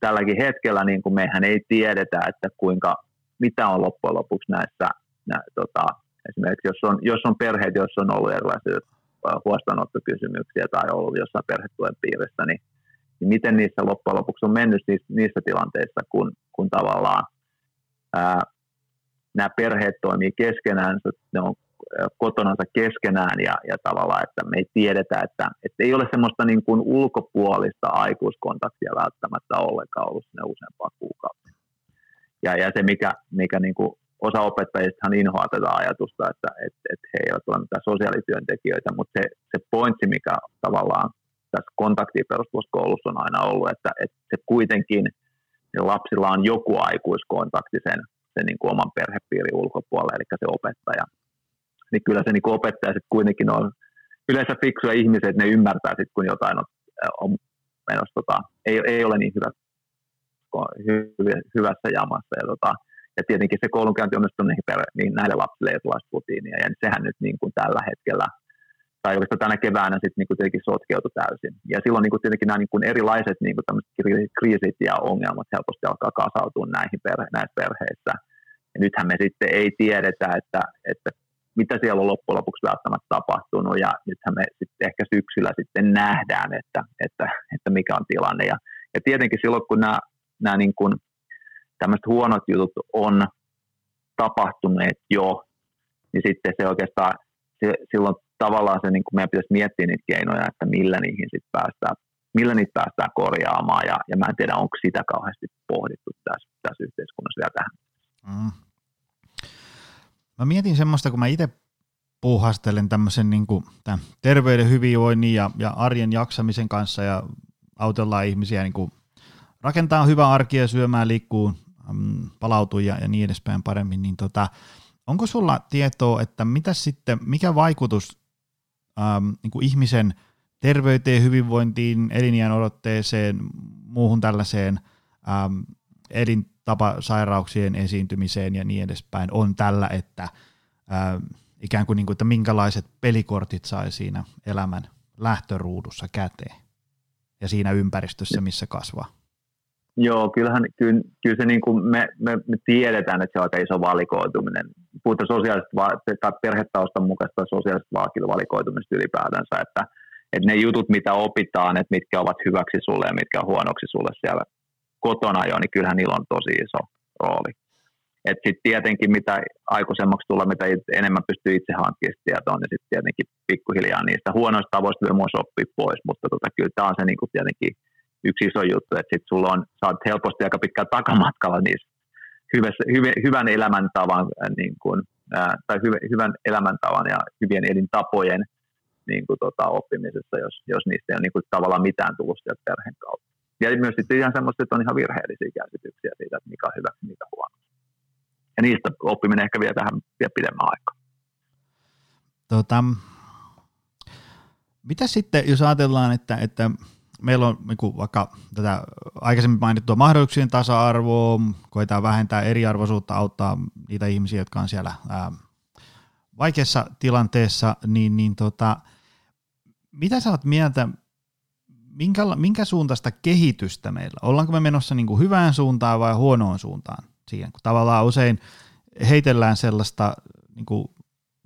tälläkin hetkellä niin kuin mehän ei tiedetä, että kuinka mitä on loppujen lopuksi näissä, nä, tota, esimerkiksi jos on, jos on perheet, joissa on ollut erilaisia huostaanottokysymyksiä tai ollut jossain perhetuen piirissä, niin, niin miten niissä loppujen lopuksi on mennyt niissä, niissä tilanteissa, kun, kun tavallaan ää, nämä perheet toimii keskenään, ne on kotonansa keskenään ja, ja tavallaan, että me ei tiedetä, että, että ei ole semmoista niin kuin ulkopuolista aikuiskontaktia välttämättä ollenkaan ollut sinne useampaa kuukautta. Ja, ja se, mikä, mikä niin kuin osa opettajistahan inhoaa tätä ajatusta, että, että, että he eivät ole mitään sosiaalityöntekijöitä, mutta se, se pointsi, mikä tavallaan tässä kontaktiin perustuvassa koulussa on aina ollut, että, että se kuitenkin lapsilla on joku aikuiskontakti sen, sen niin kuin oman perhepiirin ulkopuolella, eli se opettaja. Niin kyllä se niin kuin opettaja sitten kuitenkin on yleensä fiksuja ihmisiä, että ne ymmärtää sitten, kun jotain on, on menossa, tota, ei, ei ole niin hyvä, hy, hyvässä jamassa. Ja, tota, ja tietenkin se koulunkäynti onnistuu niihin, niin näille lapsille tule rutiinia, ja sehän nyt niin kuin tällä hetkellä, tai oikeastaan tänä keväänä sitten niin tietenkin sotkeutui täysin. Ja silloin niin kuin tietenkin nämä niin kuin erilaiset niin kuin kriisit ja ongelmat helposti alkaa kasautua näihin perhe, näissä perheissä. Ja nythän me sitten ei tiedetä, että, että mitä siellä on loppujen lopuksi välttämättä tapahtunut, ja nythän me sitten ehkä syksyllä sitten nähdään, että, että, että mikä on tilanne. Ja, ja tietenkin silloin, kun nämä, nämä niin kuin tämmöiset huonot jutut on tapahtuneet jo, niin sitten se oikeastaan, se, silloin tavallaan se, niin kuin meidän pitäisi miettiä niitä keinoja, että millä niihin sitten päästään, millä niitä päästään korjaamaan, ja, ja mä en tiedä, onko sitä kauheasti pohdittu tässä, tässä yhteiskunnassa vielä tähän. Mm. Mä mietin semmoista, kun mä itse puuhastelen tämmöisen niin kuin, tämän terveyden, hyvinvoinnin ja, ja arjen jaksamisen kanssa ja autellaan ihmisiä niin kuin rakentaa hyvää arkia, syömään, liikkuu, mm, palautuu ja, ja niin edespäin paremmin, niin tota, onko sulla tietoa, että mitä sitten, mikä vaikutus ähm, niin kuin ihmisen terveyteen, hyvinvointiin, elinjään odotteeseen, muuhun tällaiseen ähm, elintapasairauksien esiintymiseen ja niin edespäin on tällä, että ähm, ikään kuin, niin kuin, että minkälaiset pelikortit sai siinä elämän lähtöruudussa käteen ja siinä ympäristössä, missä kasvaa? Joo, kyllähän kyllä, kyllä se niin kuin me, me, me, tiedetään, että se on aika iso valikoituminen. Puhutaan sosiaalisesta tai perhetaustan mukaista sosiaalisesta valikoitumisesta ylipäätänsä, että, että ne jutut, mitä opitaan, että mitkä ovat hyväksi sulle ja mitkä on huonoksi sulle siellä kotona jo, niin kyllähän niillä on tosi iso rooli. Et sitten tietenkin mitä aikuisemmaksi tulee, mitä enemmän pystyy itse hankkimaan tietoa, niin sitten tietenkin pikkuhiljaa niistä huonoista tavoista myös oppia pois, mutta tota, kyllä tämä on se niin kuin tietenkin yksi iso juttu, että sit sulla on, saat helposti aika pitkällä takamatkalla niissä hyvässä, hyv, hyvän elämäntavan äh, niin kuin, ää, tai hyv, hyvän elämäntavan ja hyvien elintapojen niin kuin, tota, oppimisessa, jos, jos niistä ei ole niin kuin, tavallaan mitään tullut sieltä perheen kautta. Ja myös sitten ihan semmoista, että on ihan virheellisiä käsityksiä siitä, että mikä on hyvä mikä huono. Ja niistä oppiminen ehkä vie tähän vielä pidemmän aikaa. Tota, mitä sitten, jos ajatellaan, että, että meillä on niin vaikka tätä aikaisemmin mainittua mahdollisuuksien tasa-arvoa, koetaan vähentää eriarvoisuutta, auttaa niitä ihmisiä, jotka on siellä ää, vaikeassa tilanteessa, niin, niin tota, mitä sä oot mieltä, minkä, minkä suuntaista kehitystä meillä? Ollaanko me menossa niin kuin hyvään suuntaan vai huonoon suuntaan siihen? Kun tavallaan usein heitellään sellaista niin kuin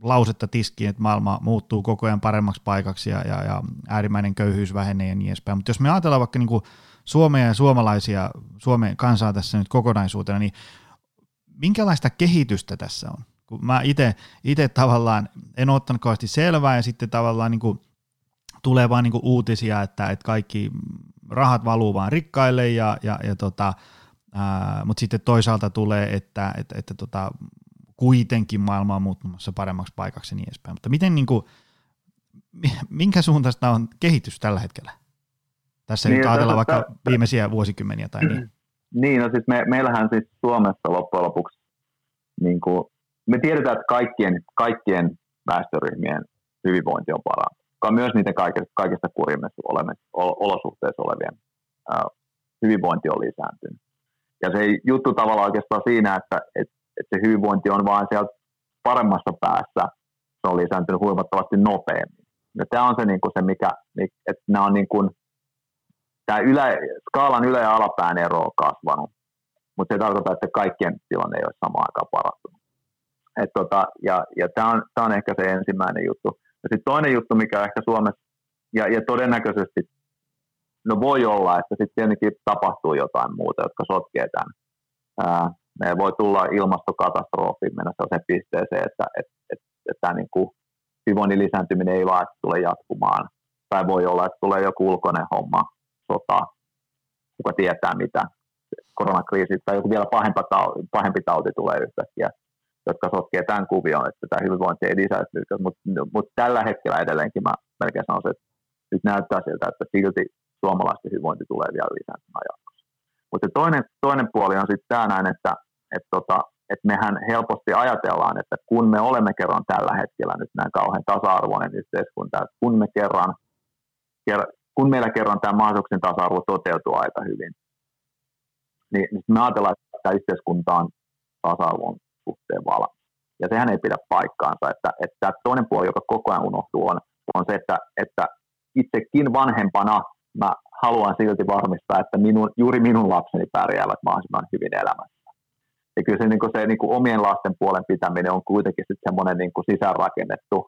lausetta tiskiin, että maailma muuttuu koko ajan paremmaksi paikaksi ja, ja, ja äärimmäinen köyhyys vähenee ja niin edespäin. Mutta jos me ajatellaan vaikka niin kuin Suomea ja suomalaisia, Suomen kansaa tässä nyt kokonaisuutena, niin minkälaista kehitystä tässä on? Kun mä itse tavallaan en ottanut kauheasti selvää ja sitten tavallaan niin kuin tulee vaan niin kuin uutisia, että, että kaikki rahat valuu vaan rikkaille ja, ja, ja tota, mutta sitten toisaalta tulee, että, että, että tota, kuitenkin maailma on muuttumassa paremmaksi paikaksi ja niin edespäin. Mutta miten niin kuin, minkä suuntaista on kehitys tällä hetkellä? Tässä niin, nyt ajatellaan vaikka t- viimeisiä vuosikymmeniä tai niin. Niin, no siis me, meillähän siis Suomessa loppujen lopuksi, niin kuin, me tiedetään, että kaikkien, kaikkien väestöryhmien hyvinvointi on parantunut. Myös niiden kaikista, kaikista kurjimmissa olosuhteissa olevien ää, hyvinvointi on lisääntynyt. Ja se juttu tavallaan oikeastaan siinä, että, että että se hyvinvointi on vain sieltä paremmassa päässä, se on lisääntynyt huomattavasti nopeammin. Ja tämä on se, niin kuin se mikä, että nämä on niin kuin, tämä ylä, skaalan ylä- ja alapään ero on kasvanut mutta se ei tarkoita, että kaikkien tilanne ei ole samaan aikaan parantunut. Et tota, ja ja tämä on, tää on ehkä se ensimmäinen juttu. Ja sitten toinen juttu, mikä ehkä Suomessa, ja, ja todennäköisesti, no voi olla, että sitten tietenkin tapahtuu jotain muuta, jotka sotkee tämän. Ää, me voi tulla ilmastokatastrofi, mennä sellaiseen pisteeseen, että et, et, et tämä niin hyvinvoinnin lisääntyminen ei vaan tule jatkumaan. Tai voi olla, että tulee joku ulkoinen homma, sota, kuka tietää mitä, koronakriisi tai joku vielä pahempi tauti, pahempi tauti tulee yhtäkkiä, jotka sotkee tämän kuvion, että tämä hyvinvointi ei lisäänty. Mutta mut tällä hetkellä edelleenkin mä melkein sanoisin, että nyt näyttää siltä, että silti suomalaisten hyvinvointi tulee vielä lisääntymään jatkossa. Mutta toinen, toinen puoli on sitten tämä näin, että et tota, et mehän helposti ajatellaan, että kun me olemme kerran tällä hetkellä nyt näin kauhean tasa-arvoinen yhteiskunta, että kun me kerran, kun meillä kerran tämä mahdollisuuksien tasa-arvo toteutuu aika hyvin, niin, niin me ajatellaan, että tämä yhteiskunta on tasa-arvon suhteen valmis. Ja sehän ei pidä paikkaansa, että, että tämä toinen puoli, joka koko ajan unohtuu, on, on se, että, että itsekin vanhempana mä haluan silti varmistaa, että minun, juuri minun lapseni pärjäävät mahdollisimman hyvin elämässä. Ja kyllä se, niin kuin se niin kuin omien lasten puolen pitäminen on kuitenkin sitten semmoinen niin kuin sisäänrakennettu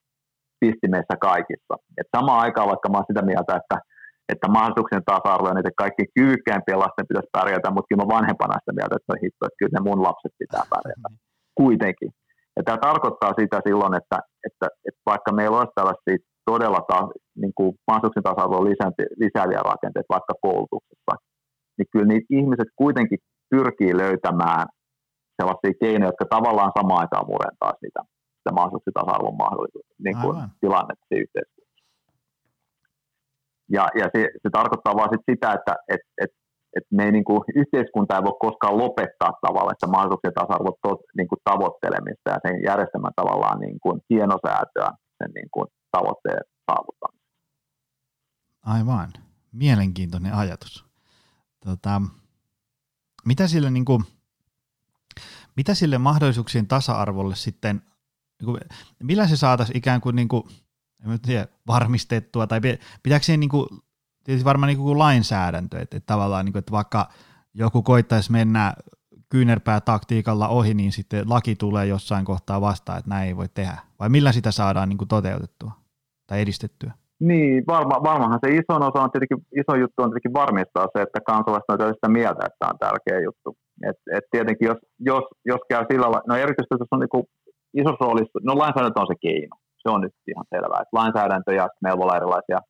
pistimeissä kaikissa. Et samaan aikaan, vaikka mä olen sitä mieltä, että että mahdollisuuksien tasa-arvo ja niitä kaikki kyvykkäimpien lasten pitäisi pärjätä, mutta kyllä mä vanhempana sitä mieltä, että hitto, että kyllä ne mun lapset pitää pärjätä. Mm. Kuitenkin. Ja tämä tarkoittaa sitä silloin, että, että, että vaikka meillä olisi tällaisia todella ta, niin kuin mahdollisuuksien tasa-arvoa lisääviä rakenteita vaikka koulutuksessa, niin kyllä niitä ihmiset kuitenkin pyrkii löytämään sellaisia keinoja, jotka tavallaan samaan aikaan murentaa sitä, sitä tasa-arvon mahdollisuutta, niin kuin tilannetta yhteiskunnassa. Ja, ja se, se tarkoittaa vaan sit sitä, että et, et, et me ei, niin kuin, yhteiskunta ei voi koskaan lopettaa tavallaan että mahdollisuuksien tasa-arvon to, niin kuin tavoittelemista ja sen järjestelmän tavallaan niin kuin hienosäätöä sen niin kuin, tavoitteen saavuttamista. Aivan. Mielenkiintoinen ajatus. Tota, mitä sille, niin kuin, mitä sille mahdollisuuksien tasa-arvolle sitten, niin kuin, millä se saataisiin ikään kuin, niin kuin en tiedä, varmistettua, tai pitääkö se niin kuin, tietysti varmaan niin kuin lainsäädäntö, että, että tavallaan niin kuin, että vaikka joku koittaisi mennä kyynärpää taktiikalla ohi, niin sitten laki tulee jossain kohtaa vastaan, että näin ei voi tehdä. Vai millä sitä saadaan niin kuin toteutettua tai edistettyä? Niin, varma, varmahan se iso osa on tietenkin, iso juttu on tietenkin varmistaa se, että kansalaiset on sitä mieltä, että tämä on tärkeä juttu. Et, et tietenkin jos, jos, jos käy sillä lailla, no erityisesti jos on niin isossa roolissa, no lainsäädäntö on se keino se on nyt ihan selvää. Että lainsäädäntö ja meillä olla erilaisia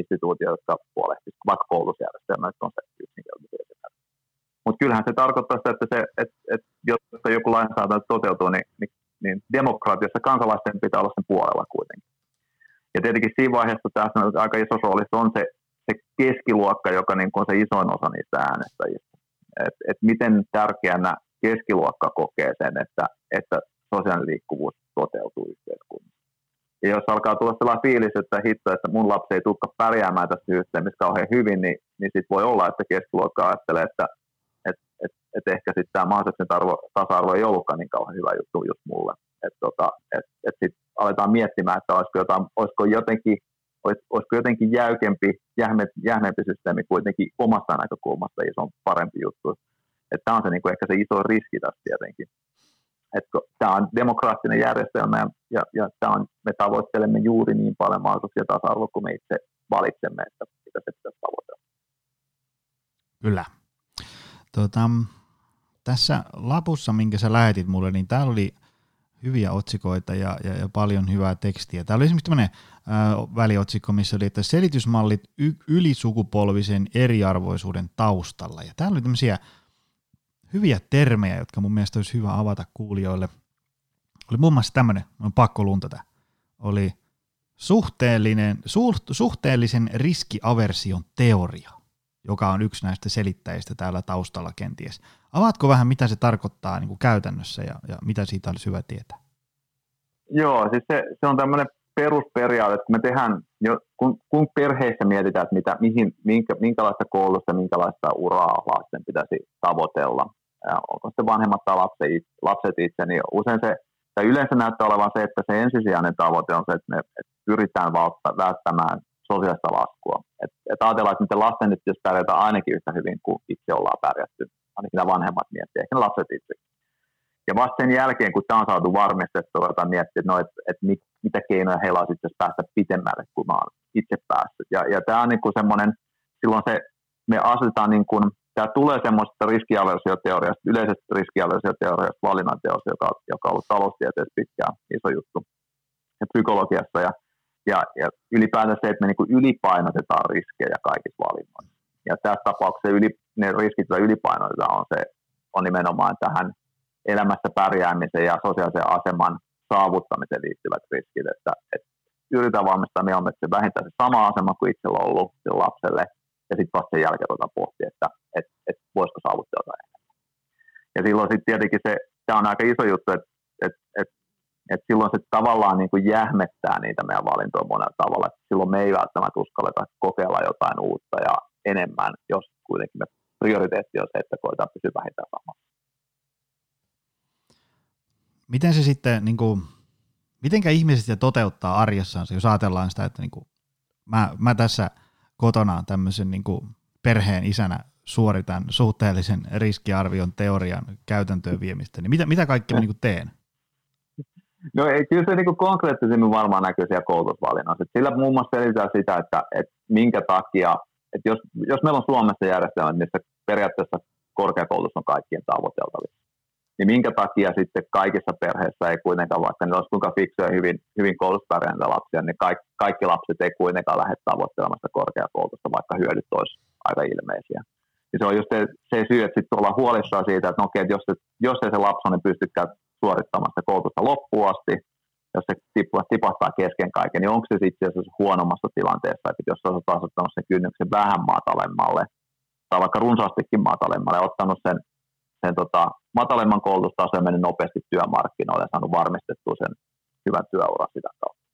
instituutioita, jotka huolehtisivat, vaikka koulutusjärjestelmä, on se yksinkertaisesti. Mutta kyllähän se tarkoittaa sitä, että, se, että, että jotta joku lainsäädäntö toteutuu, niin, niin, niin demokraatiassa kansalaisten pitää olla sen puolella kuitenkin. Ja tietenkin siinä vaiheessa tässä on aika iso rooli on se, se keskiluokka, joka niin on se isoin osa niistä äänestäjistä. Et, et miten tärkeänä keskiluokka kokee sen, että, että sosiaalinen liikkuvuus toteutuu yhteiskunnassa. Ja jos alkaa tulla sellainen fiilis, että hitto, että mun lapsi ei tulekaan pärjäämään tässä systeemissä kauhean hyvin, niin, niin sitten voi olla, että keskiluokka ajattelee, että et, et, et ehkä sitten tämä mahdollisuuksien tasa-arvo ei ollutkaan niin kauhean hyvä juttu just mulle. Että tota, et, et sitten aletaan miettimään, että olisiko, jotain, olisiko jotenkin olis, olisiko jotenkin jäykempi, jähme, jähmeempi systeemi kuitenkin omasta näkökulmasta iso parempi juttu. Tämä on se niin kuin ehkä se iso riski tässä tietenkin että tämä on demokraattinen järjestelmä ja, ja, ja tämä on, me tavoittelemme juuri niin paljon mahdollisuuksia tasa-arvoa, kun me itse valitsemme, että mitä se pitäisi tavoitella. Kyllä. Tota, tässä lapussa, minkä sä lähetit mulle, niin täällä oli hyviä otsikoita ja, ja, ja paljon hyvää tekstiä. Täällä oli esimerkiksi tämmöinen väliotsikko, missä oli, että selitysmallit y- ylisukupolvisen eriarvoisuuden taustalla. Ja täällä oli tämmöisiä hyviä termejä, jotka mun mielestä olisi hyvä avata kuulijoille. Oli muun muassa tämmöinen, on pakko luntata, oli suhteellinen, suht, suhteellisen riskiaversion teoria, joka on yksi näistä selittäjistä täällä taustalla kenties. Avaatko vähän, mitä se tarkoittaa niin kuin käytännössä ja, ja mitä siitä olisi hyvä tietää? Joo, siis se, se on tämmöinen perusperiaate, että me tehdään, jo, kun, kun perheessä mietitään, että mitä, mihin, minkä, minkälaista koulusta, minkälaista uraa lasten pitäisi tavoitella, onko sitten vanhemmat tai lapset, lapset itse, niin usein se, tai yleensä näyttää olevan se, että se ensisijainen tavoite on se, että me pyritään välttämään sosiaalista laskua. Et, et ajatellaan, että miten lasten nyt jos pärjätään ainakin yhtä hyvin kuin itse ollaan pärjätty. ainakin nämä vanhemmat miettii, ehkä ne lapset itse. Ja vasta sen jälkeen, kun tämä on saatu varmistettua, ruvetaan miettiä, että, no, että, että mit, mitä keinoja heillä on sitten päästä pitemmälle, kuin mä oon itse päässyt. Ja, ja tämä on niin semmoinen, silloin se, me asetetaan niin kuin, tämä tulee semmoisesta riskiaversioteoriasta, yleisestä riskiaversioteoriasta valinnanteosta, joka, joka on ollut taloustieteessä pitkään iso juttu ja psykologiassa. Ja, ja, ja ylipäätään se, että me niin ylipainotetaan riskejä kaikissa valinnoissa. Ja tässä tapauksessa yli, ne riskit, joita ylipainotetaan, on, se, on nimenomaan tähän elämässä pärjäämisen ja sosiaalisen aseman saavuttamiseen liittyvät riskit, että, että yritetään valmistaa mieluummin, että se vähintään se sama asema kuin itsellä on ollut lapselle, ja sitten vasta sen jälkeen otetaan pohtia, että, että, että voisiko saavuttaa jotain. Ja silloin sitten tietenkin se, tämä on aika iso juttu, että, että, että, että silloin se tavallaan niin kuin jähmettää niitä meidän valintoja monella tavalla, että silloin me ei välttämättä uskalleta kokeilla jotain uutta ja enemmän, jos kuitenkin me prioriteetti on se, että koetaan pysyä vähintään samassa. Miten se sitten, niin kuin, mitenkä ihmiset se toteuttaa arjessaan, jos ajatellaan sitä, että niin kuin, mä, mä tässä kotona tämmöisen niin kuin perheen isänä suoritan suhteellisen riskiarvion teorian käytäntöön viemistä, niin mitä, mitä kaikkea mä niin kuin teen? No ei, kyllä se niin konkreettisemmin varmaan näkyy siellä koulutusvalinnassa. Sillä muun muassa selitetään sitä, että, että minkä takia, että jos, jos meillä on Suomessa järjestelmä, missä periaatteessa korkeakoulutus on kaikkien tavoiteltavissa, niin minkä takia sitten kaikissa perheissä ei kuitenkaan, vaikka ne olisi kuinka fiksuja hyvin, hyvin koulutuspärjäntä lapsia, niin kaikki, kaikki lapset ei kuitenkaan lähde tavoittelemassa korkeakoulutusta, vaikka hyödyt olisi aika ilmeisiä. Ja se on just se, se syy, että sitten ollaan huolissaan siitä, että, no okei, että jos, se, jos ei se lapsi pystykään suorittamaan sitä koulutusta loppuun asti, jos se tipahtaa kesken kaiken, niin onko se itse asiassa huonommassa tilanteessa, että jos olet asettanut sen kynnyksen vähän matalemmalle, tai vaikka runsaastikin matalemmalle, ja ottanut sen sen tota, matalemman koulutustason mennyt nopeasti työmarkkinoille ja saanut varmistettua sen hyvän työuran sitä kautta.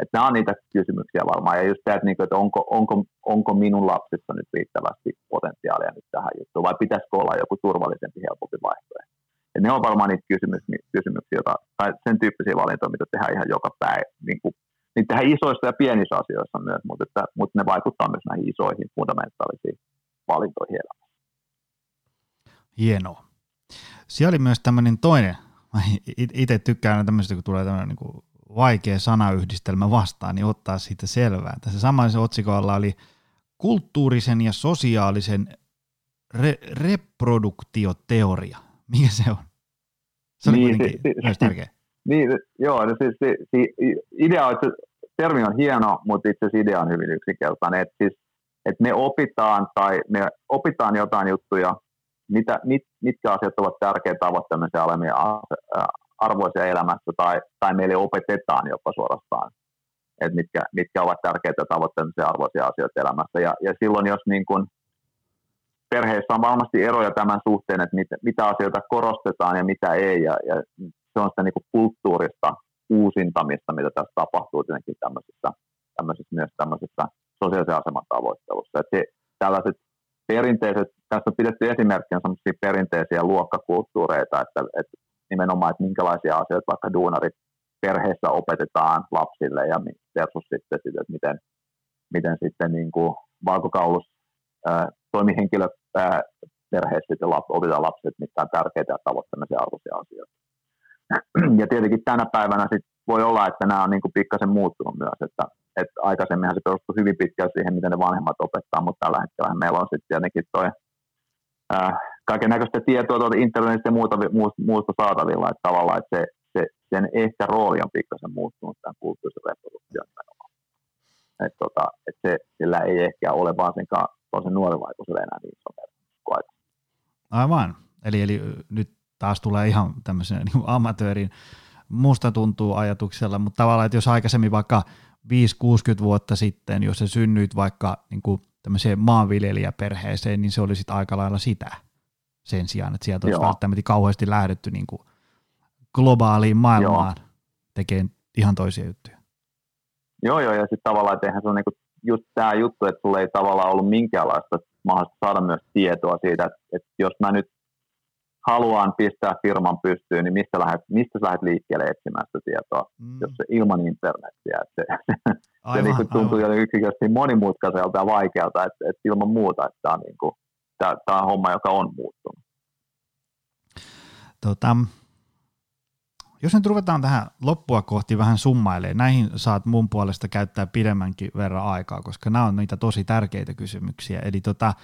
Et nämä on niitä kysymyksiä varmaan. Ja just tämä, että, niinku, että onko, onko, onko minun lapsissa nyt riittävästi potentiaalia nyt tähän juttuun, vai pitäisikö olla joku turvallisempi, helpompi vaihtoehto. Et ne on varmaan niitä kysymyksiä, kysymyksiä jota, tai sen tyyppisiä valintoja, mitä tehdään ihan joka päivä. Niin kuin, niitä tehdään isoissa ja pienissä asioissa myös, mutta, että, mutta ne vaikuttaa myös näihin isoihin fundamentaalisiin valintoihin elämässä. Hienoa. Siellä oli myös tämmöinen toinen, itse tykkään tämmöistä, kun tulee tämmöinen niin vaikea sanayhdistelmä vastaan, niin ottaa siitä selvää. Tässä samassa otsikolla oli kulttuurisen ja sosiaalisen re- reproduktioteoria. Mikä se on? Se oli niin, kuitenkin si, myös tärkeä. Niin, joo, no siis, si, si, idea on, että termi on hieno, mutta itse asiassa idea on hyvin yksinkertainen. Että siis, että me opitaan tai me opitaan jotain juttuja mitä, mit, mitkä asiat ovat tärkeitä tavoittelemisen alemia arvoisia elämässä tai, tai meille opetetaan jopa suorastaan, että mitkä, mitkä ovat tärkeitä tavoittelemisen arvoisia asioita elämässä. Ja, ja silloin, jos niin kun perheessä on varmasti eroja tämän suhteen, että mit, mitä asioita korostetaan ja mitä ei, ja, ja se on sitä niin kulttuurista uusintamista, mitä tässä tapahtuu tietenkin tämmöisessä, tämmöisessä myös tämmöisessä sosiaalisen aseman tavoittelussa. Että se, tällaiset perinteiset, tässä on pidetty esimerkkinä sellaisia perinteisiä luokkakulttuureita, että, että nimenomaan, että minkälaisia asioita vaikka duunarit perheessä opetetaan lapsille ja versus sitten, että miten, miten sitten niin kuin valkokaulus ää, toimihenkilö ää, perheessä sitten lap, opetetaan lapset, mitkä on tärkeitä ja tavoittamisen arvoisia asioita. Ja tietenkin tänä päivänä sit voi olla, että nämä on niin kuin pikkasen muuttunut myös, että että aikaisemminhan se perustui hyvin pitkään siihen, miten ne vanhemmat opettaa, mutta tällä hetkellä meillä on sitten tietenkin toi kaiken näköistä tietoa tuolta internetistä ja muuta, muusta saatavilla, että tavallaan että se, se, sen ehkä rooli on pikkasen muuttunut tämän kulttuurisen reproduktion että tota, se, sillä ei ehkä ole vaan sen, sen nuoren vaikutuselle enää niin merkitys Aivan. Eli, eli nyt taas tulee ihan tämmöisen niin amatöörin musta tuntuu ajatuksella, mutta tavallaan, että jos aikaisemmin vaikka 5-60 vuotta sitten, jos se synnyit vaikka niin kuin tämmöiseen maanviljelijäperheeseen, niin se oli sitten aika lailla sitä sen sijaan, että sieltä olisi välttämättä kauheasti lähdetty niin kuin globaaliin maailmaan joo. tekemään ihan toisia juttuja. Joo, joo, ja sitten tavallaan, että eihän se on niin kuin just tämä juttu, että sulla ei tavallaan ollut minkäänlaista mahdollista saada myös tietoa siitä, että, että jos mä nyt haluan pistää firman pystyyn, niin mistä lähdet, mistä lähdet liikkeelle etsimään sitä tietoa, mm. jos se ilman internetiä. Että se, aivan, se niin kuin tuntuu jo yksinkertaisesti monimutkaiselta ja vaikealta, että, että ilman muuta, että tämä on, niin kuin, tämä, tämä on homma, joka on muuttunut. Tota, jos nyt ruvetaan tähän loppua kohti vähän summailemaan, näihin saat mun puolesta käyttää pidemmänkin verran aikaa, koska nämä on niitä tosi tärkeitä kysymyksiä. Eli tota,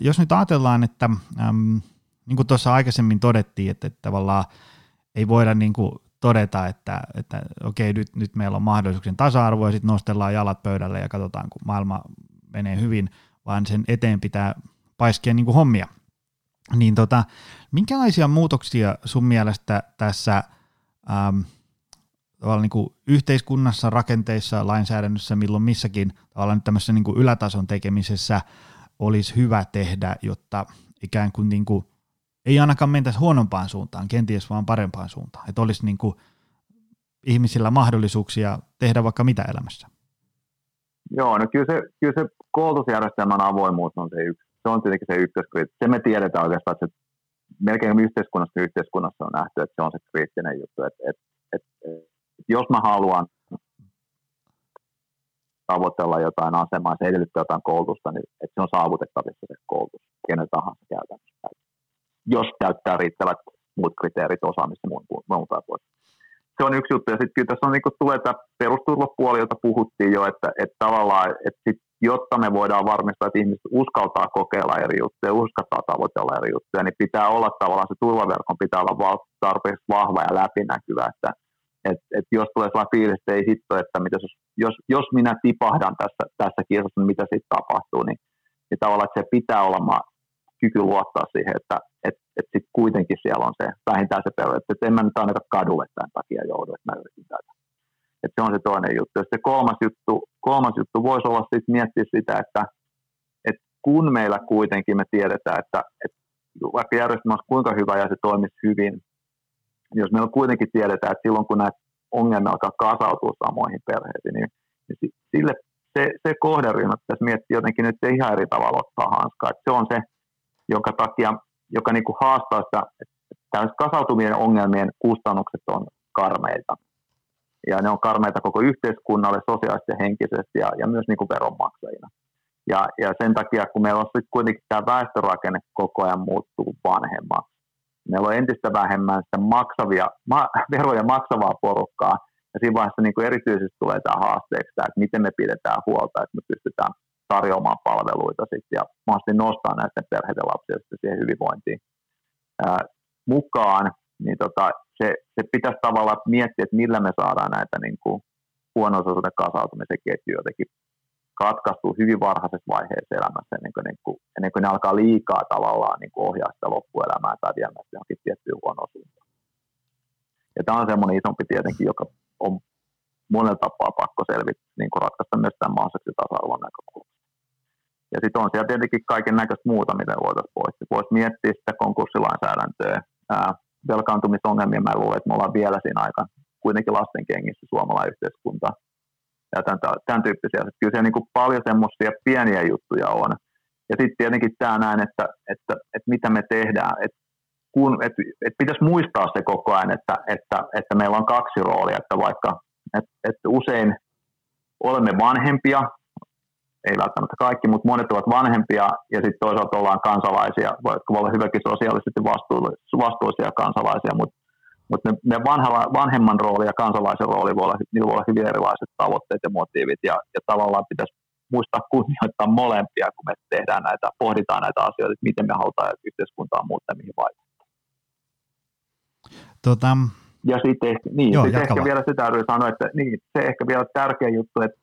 jos nyt ajatellaan, että äm, niin kuin tuossa aikaisemmin todettiin, että, että tavallaan ei voida niin kuin todeta, että, että okei, nyt, nyt meillä on mahdollisuuksien tasa-arvo ja sitten nostellaan jalat pöydälle ja katsotaan, kun maailma menee hyvin, vaan sen eteen pitää paiskia niin kuin hommia. Niin tota, minkälaisia muutoksia sun mielestä tässä ähm, tavallaan niin kuin yhteiskunnassa, rakenteissa, lainsäädännössä, milloin missäkin tavallaan nyt tämmöisessä niin kuin ylätason tekemisessä olisi hyvä tehdä, jotta ikään kuin, niin kuin ei ainakaan mentäisi huonompaan suuntaan, kenties vaan parempaan suuntaan, että olisi niin kuin ihmisillä mahdollisuuksia tehdä vaikka mitä elämässä. Joo, no kyllä se, kyllä se koulutusjärjestelmän avoimuus on se yksi, se on tietenkin se ykköskriittinen. Se me tiedetään oikeastaan, että se melkein yhteiskunnassa yhteiskunnassa on nähty, että se on se kriittinen juttu, että, että, että, että jos mä haluan tavoitella jotain asemaa, se edellyttää jotain koulutusta, niin että se on saavutettavissa se koulutus, kenen tahansa käytännössä. Jos käyttää riittävät muut kriteerit osaamista muun, muun. Se on yksi juttu, ja sitten kyllä tässä on, niin tulee tämä perusturvapuoli, jota puhuttiin jo, että, että tavallaan, että sit, jotta me voidaan varmistaa, että ihmiset uskaltaa kokeilla eri juttuja, uskaltaa tavoitella eri juttuja, niin pitää olla tavallaan se turvaverkon pitää olla tarpeeksi vahva ja läpinäkyvä, että et, et jos tulee sellainen fiilis, että ei hitto, että mitä, jos, jos, jos minä tipahdan tässä, tässä kiesassa, niin mitä sitten tapahtuu, niin, niin tavallaan että se pitää olla kyky luottaa siihen, että et, et sit kuitenkin siellä on se vähintään se pelko, että et en mä nyt ainakaan kadulle tämän takia joudu, että mä yritin tätä. Et se on se toinen juttu. Ja se kolmas juttu, kolmas juttu voisi olla sitten miettiä sitä, että et kun meillä kuitenkin me tiedetään, että, että vaikka järjestelmä olisi kuinka hyvä ja se toimisi hyvin, jos meillä kuitenkin tiedetään, että silloin kun näitä ongelmia alkaa kasautua samoihin perheisiin, niin, niin sille se, se kohderyhmä pitäisi miettiä jotenkin nyt ihan eri tavalla ottaa hanskaa. Että se on se, jonka takia, joka niin kuin haastaa sitä, että kasautuvien ongelmien kustannukset on karmeita. Ja ne on karmeita koko yhteiskunnalle sosiaalisesti ja henkisesti ja, ja myös niin kuin veronmaksajina. Ja, ja sen takia, kun meillä on sitten kuitenkin tämä väestörakenne koko ajan muuttuu vanhemmaksi, meillä on entistä vähemmän sitä maksavia, ma, veroja maksavaa porukkaa, ja siinä vaiheessa niin kuin erityisesti tulee tämä haasteeksi, että miten me pidetään huolta, että me pystytään tarjoamaan palveluita sitten ja mahdollisesti nostaa näiden perheiden lapsia siihen hyvinvointiin ää, mukaan, niin tota, se, se pitäisi tavallaan miettiä, että millä me saadaan näitä niin kuin huono-osaisuuden kasautumisen ketjuja jotenkin katkaistuu hyvin varhaisessa vaiheessa elämässä, ennen kuin, niin kuin, ennen kuin ne alkaa liikaa tavallaan niin kuin ohjaa sitä loppuelämää tai viemään johonkin tiettyyn huonoon suuntaan. Ja tämä on semmoinen isompi tietenkin, joka on monella tapaa pakko selvittää, niin kuin ratkaista myös tämän mahdolliseksi tasa-arvon näkökulmasta. Ja sitten on siellä tietenkin kaiken näköistä muuta, mitä voitaisiin poistaa. Voisi miettiä sitä konkurssilainsäädäntöä, ää, velkaantumisongelmia. Mä luulen, että me ollaan vielä siinä aika kuitenkin lasten kengissä suomalainen yhteiskunta ja tämän, tämän tyyppisiä. Että kyllä siellä niin kuin paljon semmoisia pieniä juttuja on. Ja sitten tietenkin tämä näin, että, että, että mitä me tehdään. Että kun, että, että pitäisi muistaa se koko ajan, että, että, että meillä on kaksi roolia, että vaikka että, että usein olemme vanhempia, ei välttämättä kaikki, mutta monet ovat vanhempia ja sitten toisaalta ollaan kansalaisia, jotka voi olla hyväkin sosiaalisesti vastuullisia kansalaisia, mutta mutta ne, ne vanhalla, vanhemman rooli ja kansalaisen rooli voi olla, niillä voi olla hyvin erilaiset tavoitteet ja motiivit ja, ja tavallaan pitäisi muistaa kunnioittaa molempia, kun me tehdään näitä, pohditaan näitä asioita, että miten me halutaan yhteiskuntaa muuttaa, mihin vaikuttaa. Tota, ja sitten ehkä, niin, joo, sit ehkä vielä sitä täytyy sanoa, että niin, se ehkä vielä tärkeä juttu, että,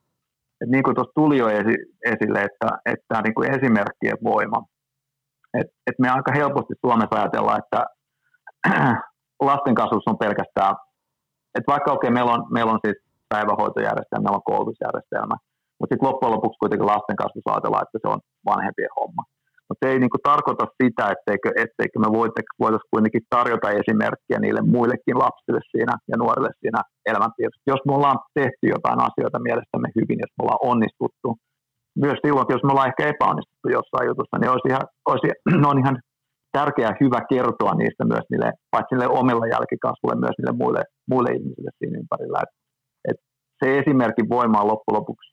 että niin kuin tuossa tuli jo esi, esille, että, että niin kuin esimerkkien voima. että että me aika helposti Suomessa ajatellaan, että lasten kasvus on pelkästään, että vaikka okei, okay, meillä, on, meillä on siis päivähoitojärjestelmä, meillä on koulutusjärjestelmä, mutta sitten loppujen lopuksi kuitenkin lasten kasvus ajatellaan, että se on vanhempien homma. Mutta se ei niinku tarkoita sitä, etteikö, etteikö me voitaisiin kuitenkin tarjota esimerkkiä niille muillekin lapsille siinä ja nuorille siinä elämänpiirissä. Jos me ollaan tehty jotain asioita mielestämme hyvin, jos me ollaan onnistuttu, myös silloin, jos me ollaan ehkä epäonnistuttu jossain jutussa, niin olisi ihan, olisi, on ihan tärkeää hyvä kertoa niistä myös niille, paitsi niille omilla jälkikasvulle, myös niille muille, muille ihmisille siinä ympärillä. Et, et se esimerkin voima on loppujen lopuksi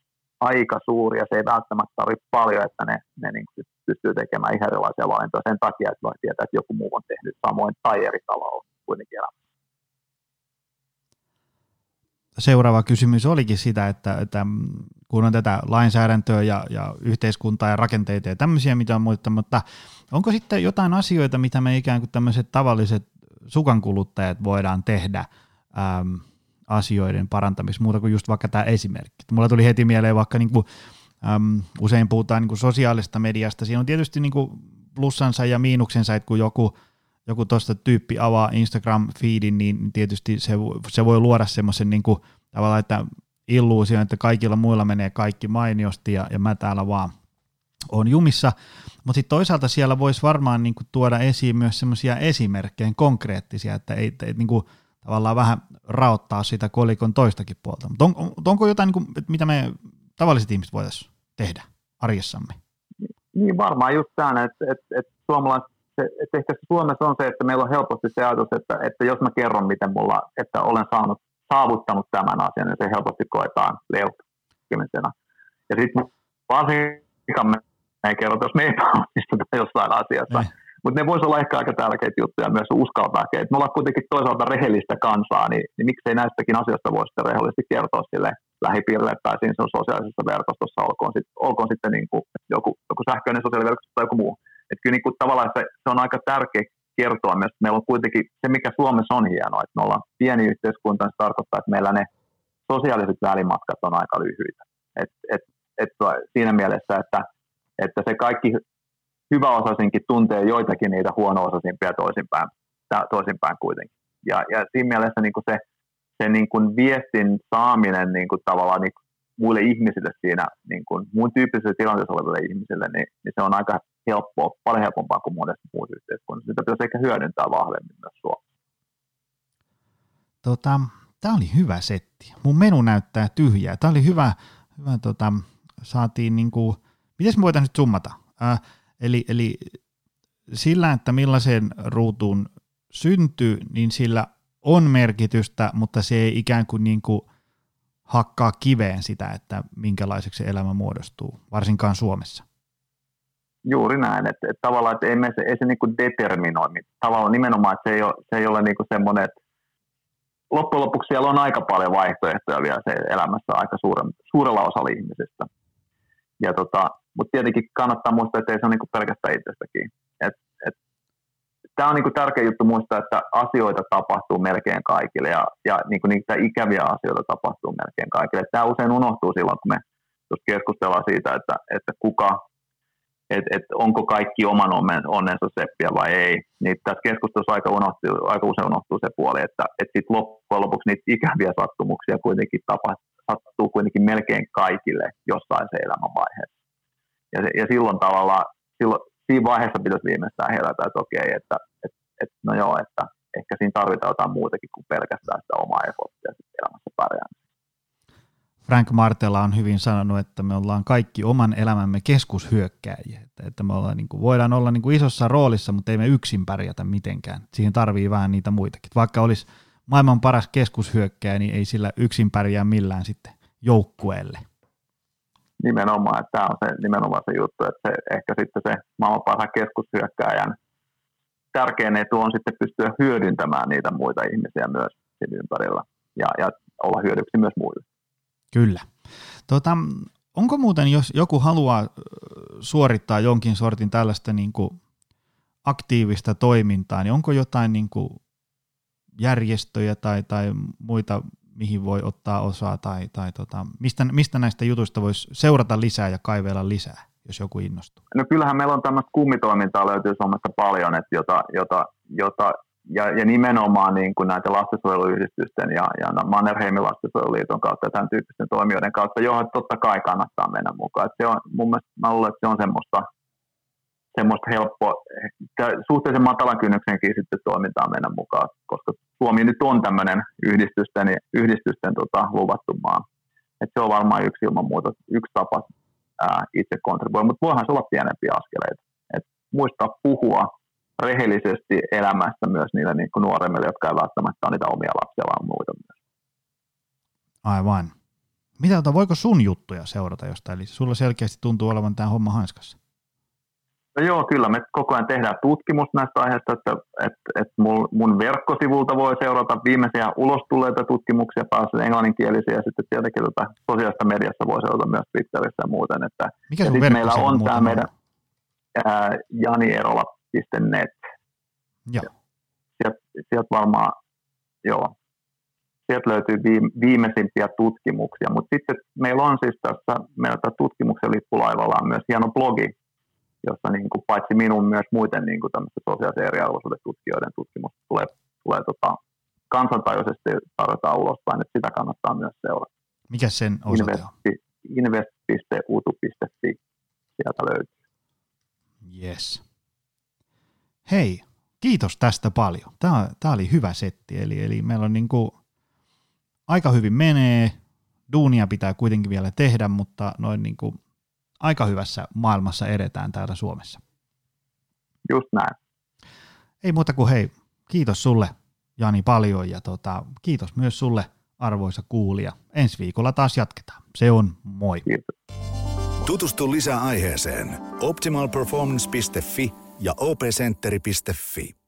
aika suuri ja se ei välttämättä tarvitse paljon, että ne, ne niin pystyy tekemään ihan erilaisia valintoja sen takia, että voi tietää, että joku muu on tehnyt samoin tai eri tavalla elämässä. Seuraava kysymys olikin sitä, että, että kun on tätä lainsäädäntöä ja, ja yhteiskuntaa ja rakenteita ja tämmöisiä, mitä on muuttaa, mutta onko sitten jotain asioita, mitä me ikään kuin tämmöiset tavalliset sukankuluttajat voidaan tehdä äm, asioiden parantamista, muuta kuin just vaikka tämä esimerkki. Mulla tuli heti mieleen vaikka niin kuin, äm, usein puhutaan niin sosiaalista mediasta, siinä on tietysti niin kuin plussansa ja miinuksensa, että kun joku, joku tuosta tyyppi avaa Instagram-feedin, niin tietysti se, se voi luoda semmoisen niin tavallaan, että illuusio, että kaikilla muilla menee kaikki mainiosti ja, ja mä täällä vaan on jumissa, mutta sitten toisaalta siellä voisi varmaan niinku tuoda esiin myös semmoisia esimerkkejä konkreettisia, että ei, ei niinku, tavallaan vähän raottaa sitä kolikon toistakin puolta. Mutta on, on, onko jotain, niinku, mitä me tavalliset ihmiset voitaisiin tehdä arjessamme? Niin varmaan just tämä, että, että, että suomalaiset että ehkä Suomessa on se, että meillä on helposti se ajatus, että, että jos mä kerron, miten mulla, että olen saanut, saavuttanut tämän asian, niin se helposti koetaan leuhkimisena. Ja sitten varsinkin me ei kerrota, jos me epäonnistutaan jossain asiassa. Eh. Mutta ne voisi olla ehkä aika tärkeitä juttuja myös uskaltaa. Et me ollaan kuitenkin toisaalta rehellistä kansaa, niin, niin miksei näistäkin asioista voisi rehellisesti kertoa sille lähipiirille tai siinä sosiaalisessa verkostossa, olkoon, sit, olkoon sitten niin kuin joku, joku sähköinen sosiaaliverkosto tai joku muu. Että kyllä niin kuin tavallaan se, se, on aika tärkeä kertoa myös, että meillä on kuitenkin se, mikä Suomessa on hienoa, että me ollaan pieni yhteiskunta, niin se tarkoittaa, että meillä ne sosiaaliset välimatkat on aika lyhyitä. Et, et, et siinä mielessä, että että se kaikki hyväosaisinkin tuntee joitakin niitä huono-osaisimpia toisinpäin, toisinpäin kuitenkin. Ja, ja siinä mielessä niin kuin se, se niin kuin viestin saaminen niin kuin tavallaan niin muille ihmisille siinä, niin kuin muun tyyppisessä tilanteessa oleville ihmisille, niin, niin se on aika helppoa, paljon helpompaa kuin monessa muussa yhteiskunnassa. Sitä pitäisi ehkä hyödyntää vahvemmin myös Suomessa. Tota, tämä oli hyvä setti. Mun menu näyttää tyhjää. Tämä oli hyvä, hyvä tota, saatiin niin kuin Miten me voitaisiin nyt summata? Äh, eli, eli sillä, että millaiseen ruutuun syntyy, niin sillä on merkitystä, mutta se ei ikään kuin, niin kuin hakkaa kiveen sitä, että minkälaiseksi se elämä muodostuu, varsinkaan Suomessa. Juuri näin, että, että tavallaan että ei, me se, ei se niin kuin determinoi. Tavallaan nimenomaan, että se ei ole, se ei ole niin kuin semmoinen, että loppujen lopuksi siellä on aika paljon vaihtoehtoja vielä se elämässä aika suuren, suurella osalla ihmisistä. Ja tota, mutta tietenkin kannattaa muistaa, että ei se ole niinku pelkästään itsestäkin. Et, et, Tämä on niinku tärkeä juttu muistaa, että asioita tapahtuu melkein kaikille ja, ja niinku niitä ikäviä asioita tapahtuu melkein kaikille. Tämä usein unohtuu silloin, kun me keskustellaan siitä, että, että kuka, et, et onko kaikki oman onnensa seppiä vai ei. Niin tässä keskustelussa aika, unohtuu, aika usein unohtuu se puoli, että, että sit loppujen lopuksi niitä ikäviä sattumuksia kuitenkin tapahtuu sattuu kuitenkin melkein kaikille jossain se elämänvaiheessa. Ja, se, ja silloin tavallaan, silloin, siinä vaiheessa pitäisi viimeistään herätä, että okei, että, että, että no joo, että ehkä siinä tarvitaan jotain muutakin kuin pelkästään sitä omaa efforttia elämässä pärjäämistä. Frank Martella on hyvin sanonut, että me ollaan kaikki oman elämämme keskushyökkääjiä, että, että me ollaan, niin kuin, voidaan olla niin kuin isossa roolissa, mutta ei me yksin pärjätä mitenkään. Siihen tarvii vähän niitä muitakin. Vaikka olisi maailman paras keskushyökkääjä, niin ei sillä yksin pärjää millään sitten joukkueelle nimenomaan, että tämä on se, nimenomaan se juttu, että se, ehkä sitten se maailman parhaan keskushyökkääjän tärkein etu on sitten pystyä hyödyntämään niitä muita ihmisiä myös siinä ympärillä ja, ja olla hyödyksi myös muille. Kyllä. Tota, onko muuten, jos joku haluaa suorittaa jonkin sortin tällaista niin kuin aktiivista toimintaa, niin onko jotain niin kuin järjestöjä tai, tai muita mihin voi ottaa osaa tai, tai tota, mistä, mistä näistä jutuista voisi seurata lisää ja kaivella lisää, jos joku innostuu? No kyllähän meillä on tämmöistä kummitoimintaa löytyy Suomesta paljon, että jota, jota, jota ja, ja nimenomaan niin kuin näitä lastensuojeluyhdistysten ja, ja Mannerheimin lastensuojeluliiton kautta ja tämän tyyppisten toimijoiden kautta, johon totta kai kannattaa mennä mukaan. Että se on, mun mielestä mä luulen, että se on semmoista, semmoista helppoa, suhteellisen matalan kynnyksenkin sitten toimintaa mennä mukaan, koska Suomi nyt on tämmöinen yhdistysten, yhdistysten tota, luvattu maa. Et se on varmaan yksi ilman muuta, yksi tapa ää, itse kontribuoida, mutta voihan se olla pienempiä askeleita. Et muistaa puhua rehellisesti elämästä myös niille niin kuin nuoremmille, jotka ei välttämättä ole niitä omia lapsia, vaan muita myös. Aivan. Mitä, tota, voiko sun juttuja seurata jostain? Eli sulla selkeästi tuntuu olevan tämä homma hanskassa. No joo, kyllä me koko ajan tehdään tutkimus näistä aiheista, että, että, että mun, mun verkkosivulta voi seurata viimeisiä ulos tulleita tutkimuksia, taas englanninkielisiä, ja sitten tietenkin tuota, sosiaalista mediassa voi seurata myös Twitterissä ja muuten. Että, Mikä ja sitten meillä on tämä meidän ää, janierola.net. Joo. Sieltä sielt varmaan, joo, sieltä löytyy viime, viimeisimpiä tutkimuksia, mutta sitten meillä on siis tässä, meillä tässä tutkimuksen lippulaivalla on myös hieno blogi, jossa niin kuin paitsi minun myös muiden niin kuin sosiaalisen eriarvoisuuden tutkijoiden tutkimus tulee, tulee tota, kansantajuisesti tarjotaan ulospäin, että sitä kannattaa myös seurata. Mikä sen osoite on? Invest, invest.utu.fi sieltä löytyy. Yes. Hei, kiitos tästä paljon. Tämä, tämä oli hyvä setti, eli, eli meillä on niin kuin, aika hyvin menee, duunia pitää kuitenkin vielä tehdä, mutta noin niin kuin, aika hyvässä maailmassa edetään täällä Suomessa. Just näin. Ei muuta kuin hei, kiitos sulle Jani paljon ja tota, kiitos myös sulle arvoisa kuulija. Ensi viikolla taas jatketaan. Se on moi. Kiitos. Tutustu lisää aiheeseen optimalperformance.fi ja opcenteri.fi.